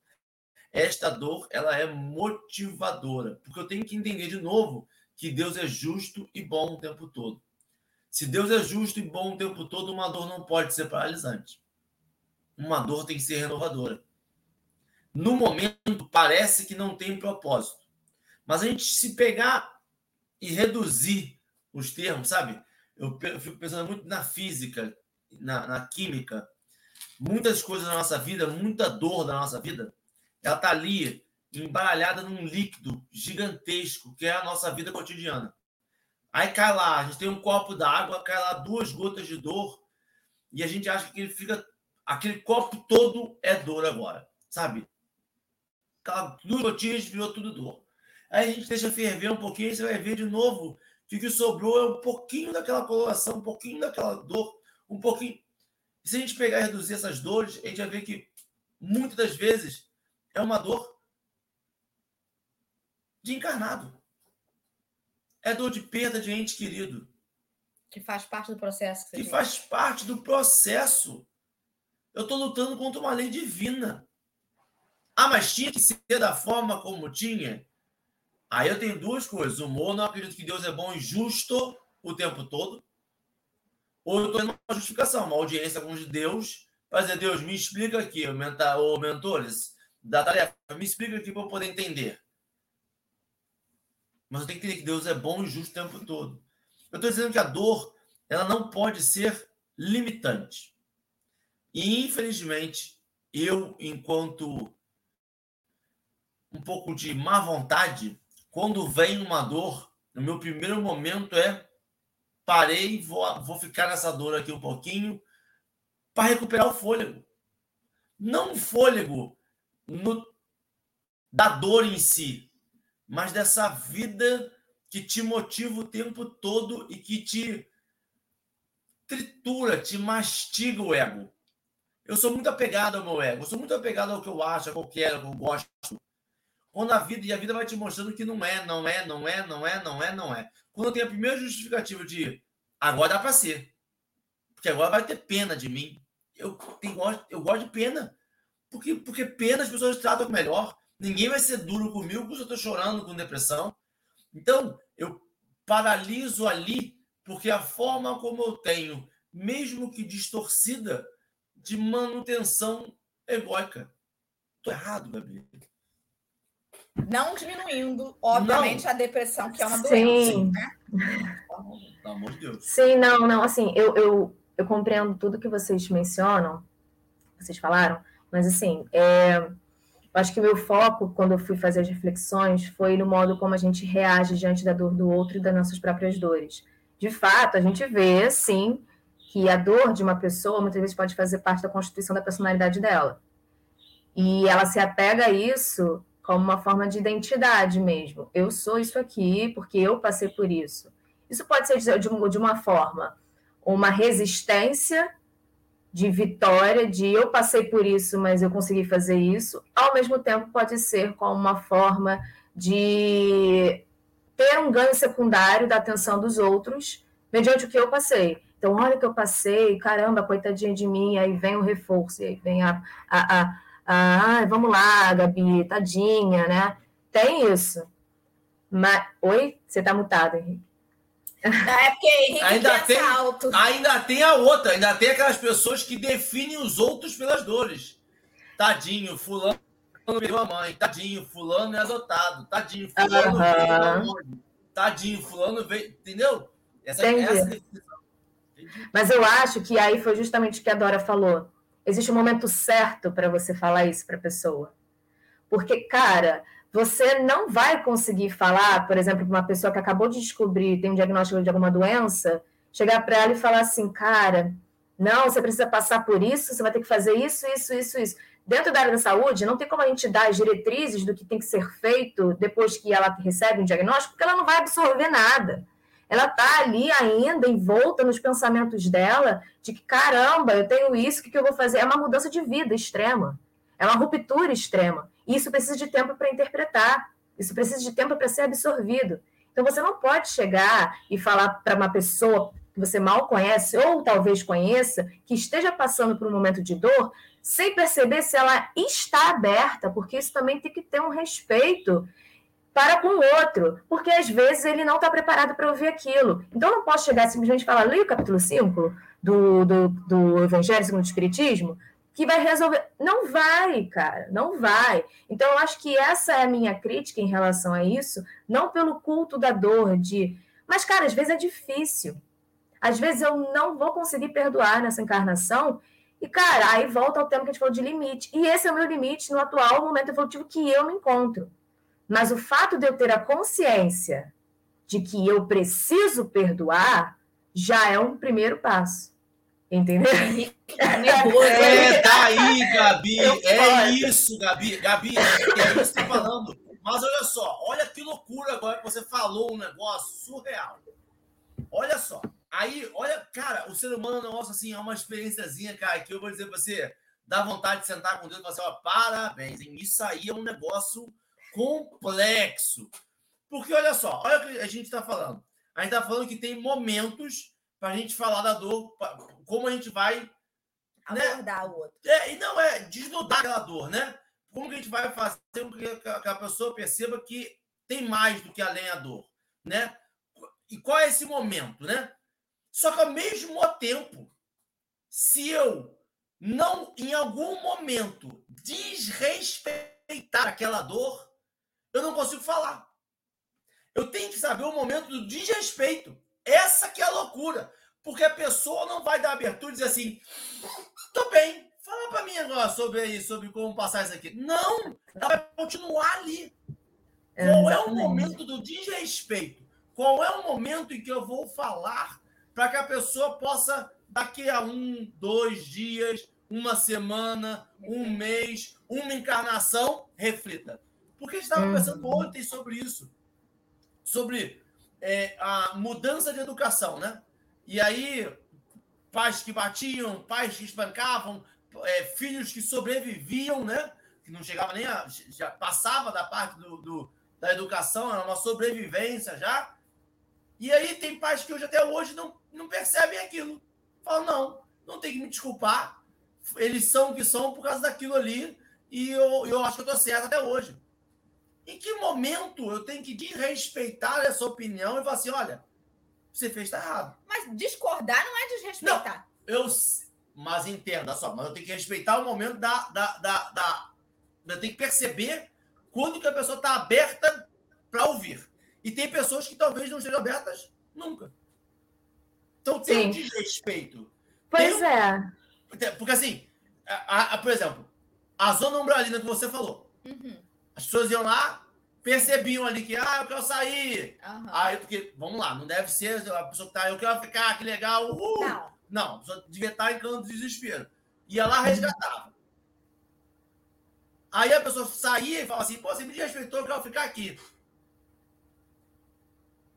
Esta dor, ela é motivadora, porque eu tenho que entender de novo que Deus é justo e bom o tempo todo. Se Deus é justo e bom o tempo todo, uma dor não pode ser paralisante. Uma dor tem que ser renovadora. No momento, parece que não tem propósito. Mas a gente se pegar e reduzir os termos, sabe? Eu fico pensando muito na física, na, na química. Muitas coisas da nossa vida, muita dor da nossa vida, ela está ali embaralhada num líquido gigantesco que é a nossa vida cotidiana. Aí cai lá, a gente tem um copo d'água, cai lá duas gotas de dor e a gente acha que ele fica aquele copo todo é dor agora, sabe? Duas gotinhas virou tudo dor. Aí a gente deixa ferver um pouquinho e você vai ver de novo que o que sobrou é um pouquinho daquela coloração, um pouquinho daquela dor, um pouquinho. E se a gente pegar e reduzir essas dores, a gente vai ver que muitas das vezes é uma dor de encarnado. É dor de perda de ente querido. Que faz parte do processo. Que, que faz parte do processo. Eu estou lutando contra uma lei divina. Ah, mas tinha que ser da forma como tinha? Aí eu tenho duas coisas. Eu não acredito que Deus é bom e justo o tempo todo. Ou eu estou tendo uma justificação, uma audiência com Deus, dizer, Deus, me explica aqui, o mentores da tarefa, me explica aqui para eu poder entender. Mas eu tenho que entender que Deus é bom e justo o tempo todo. Eu estou dizendo que a dor ela não pode ser limitante. E, infelizmente, eu, enquanto um pouco de má vontade, quando vem uma dor, o meu primeiro momento é parei, vou, vou ficar nessa dor aqui um pouquinho para recuperar o fôlego. Não o fôlego no, da dor em si, mas dessa vida que te motiva o tempo todo e que te tritura, te mastiga o ego. Eu sou muito apegado ao meu ego, eu sou muito apegado ao que eu acho, ao que eu quero, ao que eu gosto. Quando a vida, e a vida vai te mostrando que não é, não é, não é, não é, não é, não é. Quando tenho a primeira justificativa de agora dá para ser, porque agora vai ter pena de mim. Eu, tenho, eu gosto de pena, porque, porque pena as pessoas tratam melhor. Ninguém vai ser duro comigo porque eu estou chorando com depressão. Então, eu paraliso ali porque a forma como eu tenho, mesmo que distorcida, de manutenção egóica. Estou errado, Gabi. Não diminuindo, obviamente, não. a depressão, que é uma doença. Sim. Né? Pelo amor de Deus. Sim, não, não. Assim, eu, eu, eu compreendo tudo que vocês mencionam, vocês falaram, mas assim, é, acho que meu foco, quando eu fui fazer as reflexões, foi no modo como a gente reage diante da dor do outro e das nossas próprias dores. De fato, a gente vê, sim, que a dor de uma pessoa muitas vezes pode fazer parte da constituição da personalidade dela. E ela se apega a isso como uma forma de identidade mesmo. Eu sou isso aqui porque eu passei por isso. Isso pode ser de uma forma uma resistência de vitória, de eu passei por isso, mas eu consegui fazer isso, ao mesmo tempo pode ser como uma forma de ter um ganho secundário da atenção dos outros, mediante o que eu passei. Então, olha o que eu passei, caramba, coitadinha de mim, aí vem o reforço, aí vem a, a, a, a ah, vamos lá, Gabi, tadinha, né? Tem isso. Mas, oi, você está mutado, Henrique. É porque Henrique ainda tem, alto. Ainda tem a outra, ainda tem aquelas pessoas que definem os outros pelas dores. Tadinho, fulano perdeu a mãe, tadinho, fulano é adotado, tadinho, fulano uhum. veio tadinho, fulano veio, entendeu? Essa, essa Mas eu acho que aí foi justamente o que a Dora falou. Existe um momento certo para você falar isso para a pessoa. Porque, cara, você não vai conseguir falar, por exemplo, para uma pessoa que acabou de descobrir, tem um diagnóstico de alguma doença, chegar para ela e falar assim, cara, não, você precisa passar por isso, você vai ter que fazer isso, isso, isso, isso. dentro da área da saúde, não tem como a gente dar as diretrizes do que tem que ser feito depois que ela recebe um diagnóstico, porque ela não vai absorver nada. Ela está ali ainda envolta nos pensamentos dela de que, caramba, eu tenho isso, o que, que eu vou fazer? É uma mudança de vida extrema. É uma ruptura extrema. E isso precisa de tempo para interpretar. Isso precisa de tempo para ser absorvido. Então, você não pode chegar e falar para uma pessoa que você mal conhece, ou talvez conheça, que esteja passando por um momento de dor, sem perceber se ela está aberta, porque isso também tem que ter um respeito para com o outro, porque às vezes ele não está preparado para ouvir aquilo. Então, eu não posso chegar simplesmente e falar, leia o capítulo 5 do, do, do Evangelho segundo o Espiritismo, que vai resolver. Não vai, cara, não vai. Então, eu acho que essa é a minha crítica em relação a isso, não pelo culto da dor, de. Mas, cara, às vezes é difícil. Às vezes eu não vou conseguir perdoar nessa encarnação. E, cara, aí volta ao tema que a gente falou de limite. E esse é o meu limite no atual momento evolutivo que eu me encontro. Mas o fato de eu ter a consciência de que eu preciso perdoar já é um primeiro passo. Entendeu? É, daí, tá [LAUGHS] Gabi. É isso, Gabi. Gabi, é isso que você está falando. Mas olha só, olha que loucura agora que você falou um negócio surreal. Olha só. Aí, olha, cara, o ser humano é um negócio assim, é uma experiênciazinha, cara, que eu vou dizer pra você, dá vontade de sentar com Deus e falar assim, ó, parabéns, hein? Isso aí é um negócio complexo. Porque olha só, olha o que a gente está falando. A gente está falando que tem momentos para a gente falar da dor, como a gente vai né? abordar né? o outro. É, e não é desnudar aquela dor, né? Como que a gente vai fazer com que a pessoa perceba que tem mais do que além a dor, né? E qual é esse momento, né? Só que ao mesmo tempo, se eu não, em algum momento, desrespeitar aquela dor, eu não consigo falar. Eu tenho que saber o momento do desrespeito. Essa que é a loucura. Porque a pessoa não vai dar abertura e dizer assim: tô bem, fala para mim agora sobre isso, sobre como passar isso aqui. Não, ela vai continuar ali. Qual é o momento do desrespeito? Qual é o momento em que eu vou falar para que a pessoa possa, daqui a um, dois dias, uma semana, um mês, uma encarnação, reflita? Porque a gente estava pensando uhum. ontem sobre isso, sobre é, a mudança de educação, né? E aí, pais que batiam, pais que espancavam, é, filhos que sobreviviam, né? Que não chegava nem a. já passava da parte do, do, da educação, era uma sobrevivência já. E aí tem pais que hoje até hoje não, não percebem aquilo. Falam, não, não tem que me desculpar. Eles são o que são por causa daquilo ali. E eu, eu acho que eu estou certo até hoje. Em que momento eu tenho que desrespeitar essa opinião e falar assim: olha, você fez tá errado. Mas discordar não é desrespeitar. Não, eu, mas entenda só, mas eu tenho que respeitar o momento da. da, da, da eu tenho que perceber quando que a pessoa está aberta para ouvir. E tem pessoas que talvez não estejam abertas nunca. Então tem Sim. um desrespeito. Pois um, é. Porque assim, a, a, por exemplo, a zona umbralina que você falou. Uhum. As pessoas iam lá, percebiam ali que, ah, eu quero sair. Uhum. Aí, porque, vamos lá, não deve ser a pessoa que tá, eu quero ficar, que legal, uhul. Não. Não, a pessoa devia estar em canto de desespero. Ia lá, resgatava. Aí a pessoa saía e falava assim, pô, você me respeitou, eu quero ficar aqui.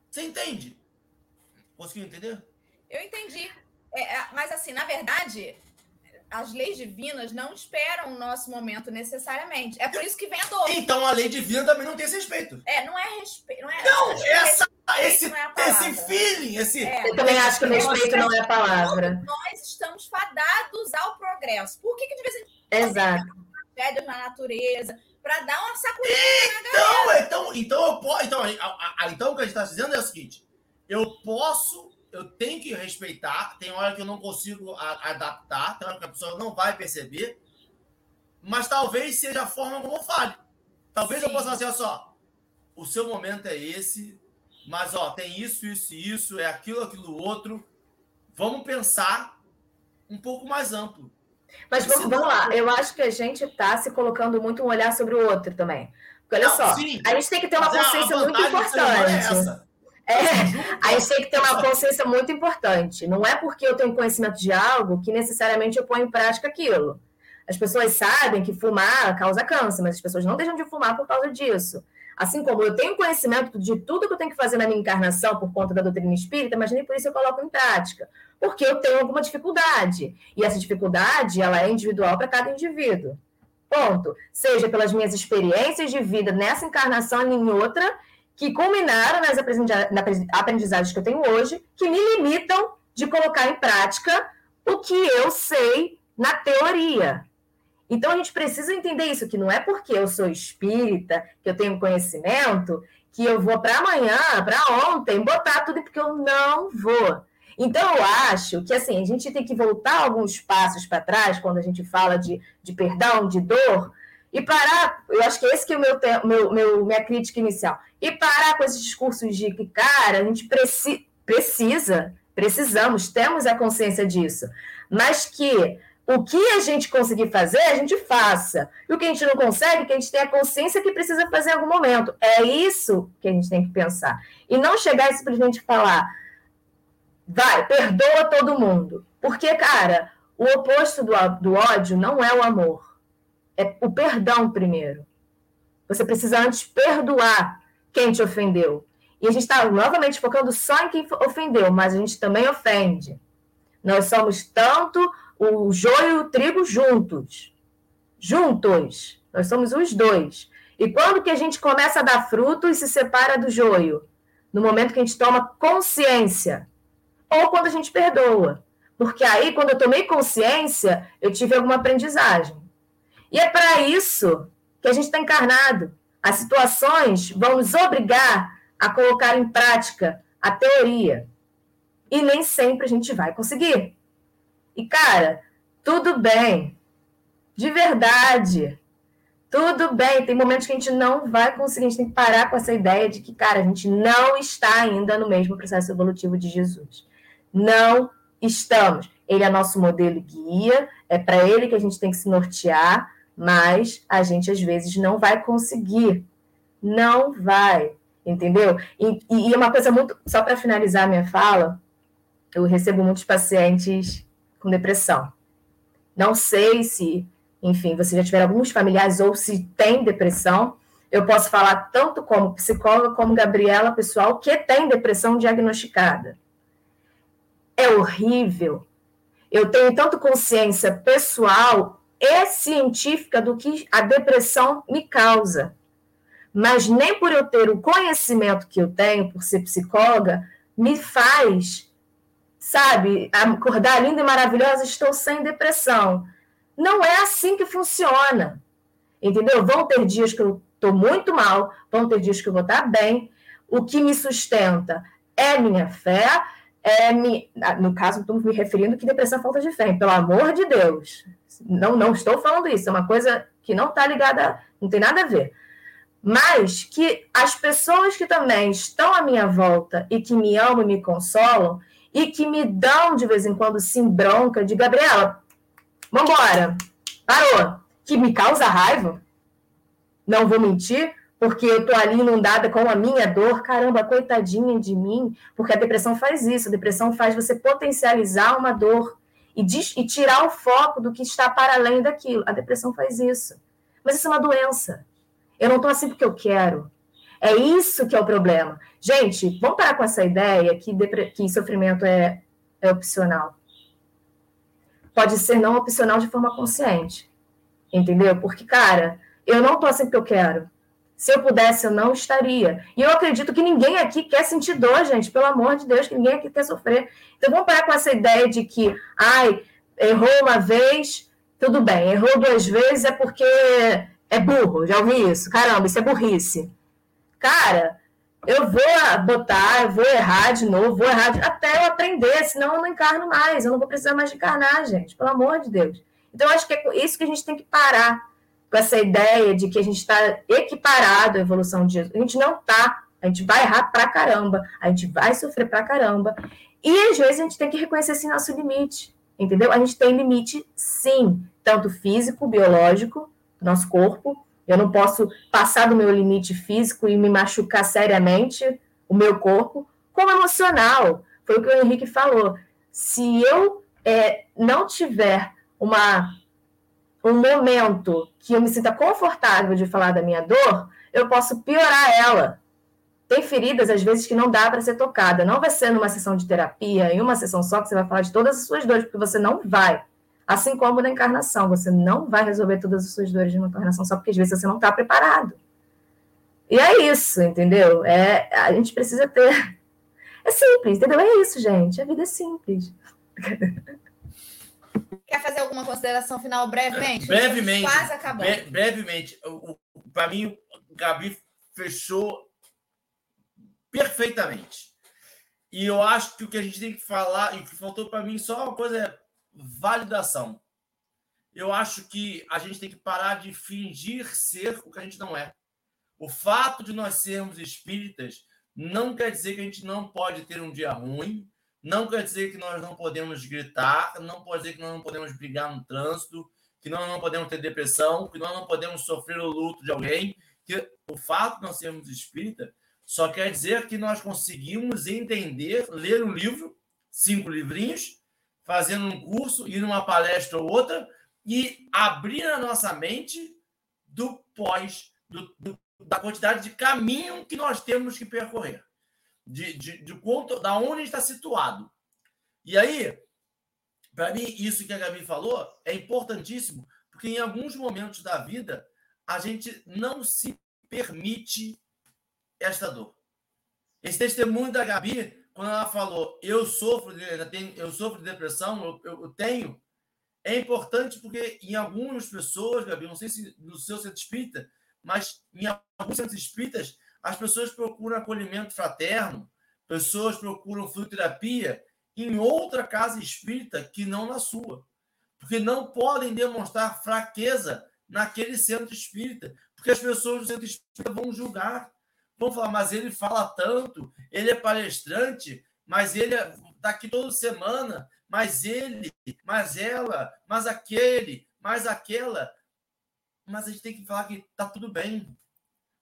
Você entende? Conseguiu entender? Eu entendi. É, é mas assim, na verdade, as leis divinas não esperam o nosso momento necessariamente. É por isso que vem a dor. Então a lei divina também não tem esse respeito. É, não é respeito. Não, é, não essa, esse, é esse feeling, esse. É, eu também acho que o respeito não é a palavra. Nós estamos fadados ao progresso. Por que, que de vez em quando Exato. tragédias na natureza? Para dar uma sacudida então, Então, então, eu posso, então, a, a, então o que a gente está dizendo é o seguinte: eu posso eu tenho que respeitar. Tem hora que eu não consigo a, adaptar, tem hora que a pessoa não vai perceber. Mas talvez seja a forma como eu fale. Talvez Sim. eu possa fazer assim, só. O seu momento é esse, mas ó, tem isso, isso e isso, é aquilo, aquilo outro. Vamos pensar um pouco mais amplo. Mas vamos, vamos lá, eu acho que a gente está se colocando muito um olhar sobre o outro também. Porque olha não, só, sim, a gente tem que ter uma consciência muito é importante. É, a gente tem que ter uma consciência muito importante. Não é porque eu tenho conhecimento de algo que necessariamente eu ponho em prática aquilo. As pessoas sabem que fumar causa câncer, mas as pessoas não deixam de fumar por causa disso. Assim como eu tenho conhecimento de tudo que eu tenho que fazer na minha encarnação por conta da doutrina espírita, mas nem por isso eu coloco em prática. Porque eu tenho alguma dificuldade. E essa dificuldade, ela é individual para cada indivíduo. Ponto. Seja pelas minhas experiências de vida nessa encarnação e em outra, que culminaram nas aprendizagens que eu tenho hoje, que me limitam de colocar em prática o que eu sei na teoria. Então a gente precisa entender isso, que não é porque eu sou espírita, que eu tenho conhecimento, que eu vou para amanhã, para ontem, botar tudo porque eu não vou. Então eu acho que assim, a gente tem que voltar alguns passos para trás quando a gente fala de, de perdão, de dor, e parar, eu acho que esse que é o meu, meu, meu minha crítica inicial, e parar com esses discursos de que, cara, a gente preci, precisa, precisamos, temos a consciência disso, mas que o que a gente conseguir fazer, a gente faça. E o que a gente não consegue, que a gente tenha a consciência que precisa fazer em algum momento. É isso que a gente tem que pensar. E não chegar e simplesmente falar, vai, perdoa todo mundo. Porque, cara, o oposto do, do ódio não é o amor. É o perdão primeiro. Você precisa antes perdoar quem te ofendeu. E a gente está novamente focando só em quem ofendeu, mas a gente também ofende. Nós somos tanto o joio e o trigo juntos. Juntos. Nós somos os dois. E quando que a gente começa a dar fruto e se separa do joio? No momento que a gente toma consciência. Ou quando a gente perdoa. Porque aí, quando eu tomei consciência, eu tive alguma aprendizagem. E é para isso que a gente está encarnado. As situações vão nos obrigar a colocar em prática a teoria. E nem sempre a gente vai conseguir. E, cara, tudo bem. De verdade. Tudo bem. Tem momentos que a gente não vai conseguir. A gente tem que parar com essa ideia de que, cara, a gente não está ainda no mesmo processo evolutivo de Jesus. Não estamos. Ele é nosso modelo guia, é para ele que a gente tem que se nortear, mas a gente às vezes não vai conseguir. Não vai, entendeu? E, e uma coisa muito. Só para finalizar minha fala, eu recebo muitos pacientes com depressão. Não sei se, enfim, você já tiver alguns familiares ou se tem depressão. Eu posso falar tanto como psicóloga como Gabriela, pessoal, que tem depressão diagnosticada. É horrível. Eu tenho tanto consciência pessoal e científica do que a depressão me causa. Mas nem por eu ter o conhecimento que eu tenho, por ser psicóloga, me faz sabe, acordar linda e maravilhosa, estou sem depressão. Não é assim que funciona. Entendeu? Vão ter dias que eu estou muito mal, vão ter dias que eu vou estar bem. O que me sustenta é minha fé, é mi... no caso, estou me referindo que depressão é falta de fé, pelo amor de Deus. Não, não estou falando isso, é uma coisa que não está ligada, não tem nada a ver. Mas que as pessoas que também estão à minha volta e que me amam e me consolam, e que me dão de vez em quando sim bronca de Gabriela, vambora, parou, que me causa raiva. Não vou mentir, porque eu tô ali inundada com a minha dor, caramba, coitadinha de mim, porque a depressão faz isso, a depressão faz você potencializar uma dor e, e tirar o foco do que está para além daquilo. A depressão faz isso. Mas isso é uma doença. Eu não tô assim porque eu quero. É isso que é o problema. Gente, vamos parar com essa ideia que, que sofrimento é, é opcional. Pode ser não opcional de forma consciente. Entendeu? Porque, cara, eu não tô assim porque eu quero. Se eu pudesse, eu não estaria. E eu acredito que ninguém aqui quer sentir dor, gente. Pelo amor de Deus, que ninguém aqui quer sofrer. Então vamos parar com essa ideia de que, ai, errou uma vez, tudo bem. Errou duas vezes é porque é burro. Já ouvi isso. Caramba, isso é burrice. Cara, eu vou botar, eu vou errar de novo, vou errar de... até eu aprender, senão eu não encarno mais, eu não vou precisar mais de encarnar, gente, pelo amor de Deus. Então, acho que é isso que a gente tem que parar com essa ideia de que a gente está equiparado à evolução de Jesus. A gente não está, a gente vai errar pra caramba, a gente vai sofrer pra caramba, e às vezes a gente tem que reconhecer esse nosso limite, entendeu? A gente tem limite, sim, tanto físico, biológico, nosso corpo, eu não posso passar do meu limite físico e me machucar seriamente o meu corpo, como emocional. Foi o que o Henrique falou. Se eu é, não tiver uma, um momento que eu me sinta confortável de falar da minha dor, eu posso piorar ela. Tem feridas, às vezes, que não dá para ser tocada. Não vai ser numa sessão de terapia, em uma sessão só, que você vai falar de todas as suas dores, porque você não vai. Assim como na encarnação, você não vai resolver todas as suas dores de uma encarnação só porque às vezes você não está preparado. E é isso, entendeu? É, a gente precisa ter. É simples, entendeu? É isso, gente. A vida é simples. [LAUGHS] Quer fazer alguma consideração final brevemente? Brevemente. Quase acabando. Bre brevemente. Para mim, o Gabi fechou perfeitamente. E eu acho que o que a gente tem que falar, e o que faltou para mim só uma coisa é validação. Eu acho que a gente tem que parar de fingir ser o que a gente não é. O fato de nós sermos espíritas não quer dizer que a gente não pode ter um dia ruim, não quer dizer que nós não podemos gritar, não pode dizer que nós não podemos brigar no trânsito, que nós não podemos ter depressão, que nós não podemos sofrer o luto de alguém. Que o fato de nós sermos espírita só quer dizer que nós conseguimos entender, ler um livro, cinco livrinhos, fazendo um curso, ir numa palestra ou outra e abrir a nossa mente do pós, do, do, da quantidade de caminho que nós temos que percorrer, de, de, de quanto, da onde está situado. E aí, para mim, isso que a Gabi falou é importantíssimo, porque em alguns momentos da vida a gente não se permite esta dor. Esse testemunho da Gabi quando ela falou, eu sofro de, eu sofro de depressão, eu, eu, tenho, é importante porque em algumas pessoas, Gabi, não sei se no seu centro espírita, mas em alguns centros espíritas, as pessoas procuram acolhimento fraterno, pessoas procuram fluidoterapia em outra casa espírita que não na sua. Porque não podem demonstrar fraqueza naquele centro espírita, porque as pessoas do centro espírita vão julgar. Vão falar, mas ele fala tanto, ele é palestrante, mas ele está é, aqui toda semana, mas ele, mas ela, mas aquele, mas aquela. Mas a gente tem que falar que está tudo bem.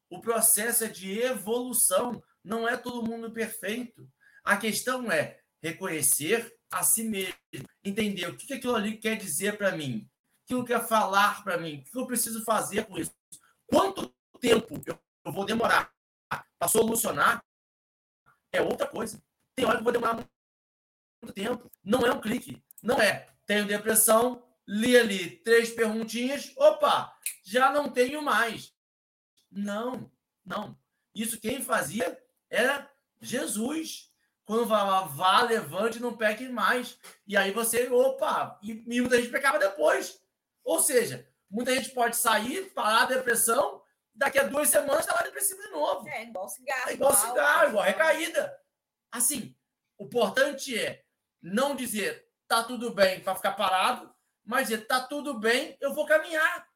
O processo é de evolução, não é todo mundo perfeito. A questão é reconhecer a si mesmo, entender o que aquilo ali quer dizer para mim, o que aquilo quer falar para mim, o que eu preciso fazer com isso, quanto tempo eu vou demorar para solucionar é outra coisa. Tem hora que eu vou demorar muito tempo. Não é um clique. Não é. Tenho depressão, li ali três perguntinhas, opa, já não tenho mais. Não, não. Isso quem fazia era Jesus. Quando falava, vá, levante, não peque mais. E aí você, opa, e, e muita gente pecava depois. Ou seja, muita gente pode sair, parar a depressão, daqui a duas semanas está lá depressivo de novo. É, igual cigarro. É igual cigarro, igual recaída. Assim, o importante é não dizer tá tudo bem para ficar parado, mas dizer tá tudo bem, eu vou caminhar.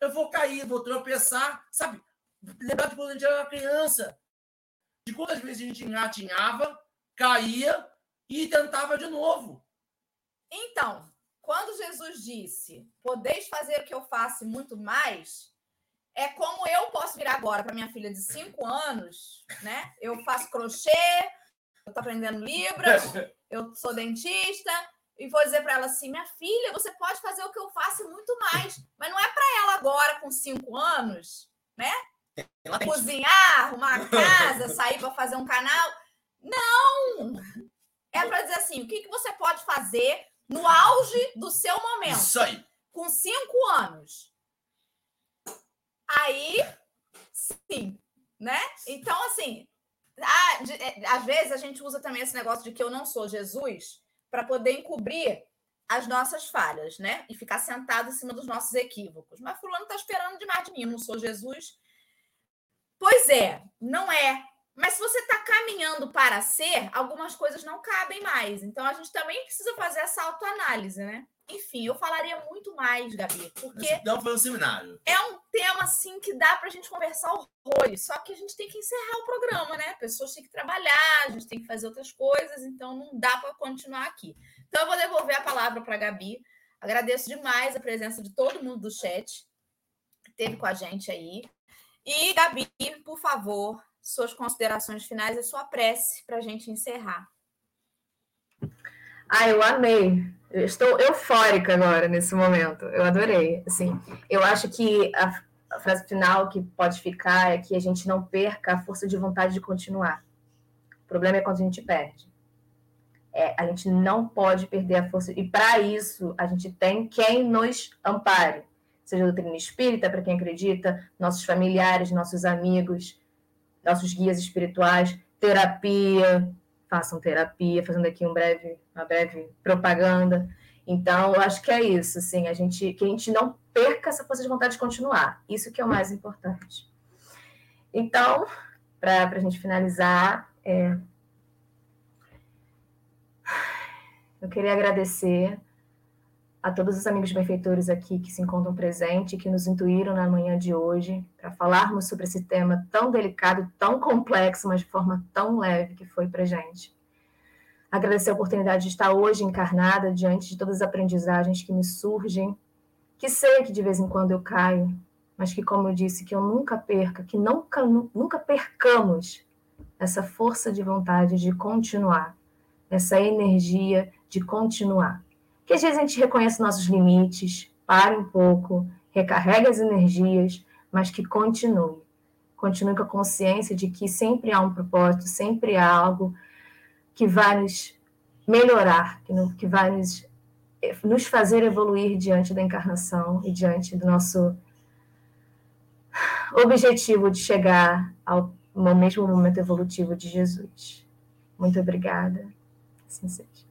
Eu vou cair, vou tropeçar, sabe? Lembrar de quando a gente era criança. De quantas vezes a gente engatinhava, caía e tentava de novo. Então, quando Jesus disse: Podeis fazer o que eu faço muito mais, é como eu posso virar agora para minha filha de 5 anos, né? Eu faço crochê, eu estou aprendendo Libras, [LAUGHS] eu sou dentista, e vou dizer para ela assim: minha filha, você pode fazer o que eu faço muito mais, mas não é para ela agora, com 5 anos, né? Cozinhar, arrumar a casa, sair para fazer um canal. Não! É para dizer assim: o que, que você pode fazer no auge do seu momento? Isso aí. Com 5 anos Aí, sim, né? Então, assim, a, de, é, às vezes a gente usa também esse negócio de que eu não sou Jesus para poder encobrir as nossas falhas, né? E ficar sentado em cima dos nossos equívocos. Mas fulano está esperando demais de mim, eu não sou Jesus. Pois é, não é. Mas se você está caminhando para ser, algumas coisas não cabem mais. Então a gente também precisa fazer essa autoanálise, né? Enfim, eu falaria muito mais, Gabi, porque. Não foi um seminário. É um tema, assim, que dá para a gente conversar horrores. Só que a gente tem que encerrar o programa, né? Pessoas têm que trabalhar, a gente tem que fazer outras coisas, então não dá para continuar aqui. Então, eu vou devolver a palavra para a Gabi. Agradeço demais a presença de todo mundo do chat que esteve com a gente aí. E, Gabi, por favor, suas considerações finais e sua prece para a gente encerrar. Ah, eu amei Eu estou eufórica agora nesse momento. Eu adorei. Assim, eu acho que a, a frase final que pode ficar é que a gente não perca a força de vontade de continuar. O problema é quando a gente perde. É, a gente não pode perder a força. E para isso, a gente tem quem nos ampare. Seja doutrina espírita, para quem acredita, nossos familiares, nossos amigos, nossos guias espirituais, terapia, façam terapia, fazendo aqui um breve, uma breve propaganda. Então, eu acho que é isso, assim, a gente, que a gente não perca essa força de vontade de continuar. Isso que é o mais importante. Então, para a gente finalizar, é... eu queria agradecer a todos os amigos benfeitores aqui que se encontram presentes, que nos intuíram na manhã de hoje, para falarmos sobre esse tema tão delicado, tão complexo, mas de forma tão leve que foi para gente. Agradecer a oportunidade de estar hoje encarnada diante de todas as aprendizagens que me surgem, que sei que de vez em quando eu caio, mas que, como eu disse, que eu nunca perca, que nunca, nunca percamos essa força de vontade de continuar, essa energia de continuar que às vezes a gente reconhece nossos limites, pare um pouco, recarregue as energias, mas que continue. Continue com a consciência de que sempre há um propósito, sempre há algo que vai nos melhorar, que, que vai nos, nos fazer evoluir diante da encarnação e diante do nosso objetivo de chegar ao mesmo momento evolutivo de Jesus. Muito obrigada. Assim seja.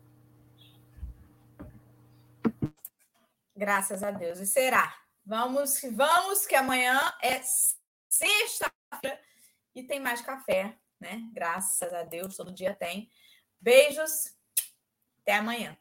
Graças a Deus. E será? Vamos, vamos, que amanhã é sexta-feira e tem mais café, né? Graças a Deus, todo dia tem. Beijos, até amanhã.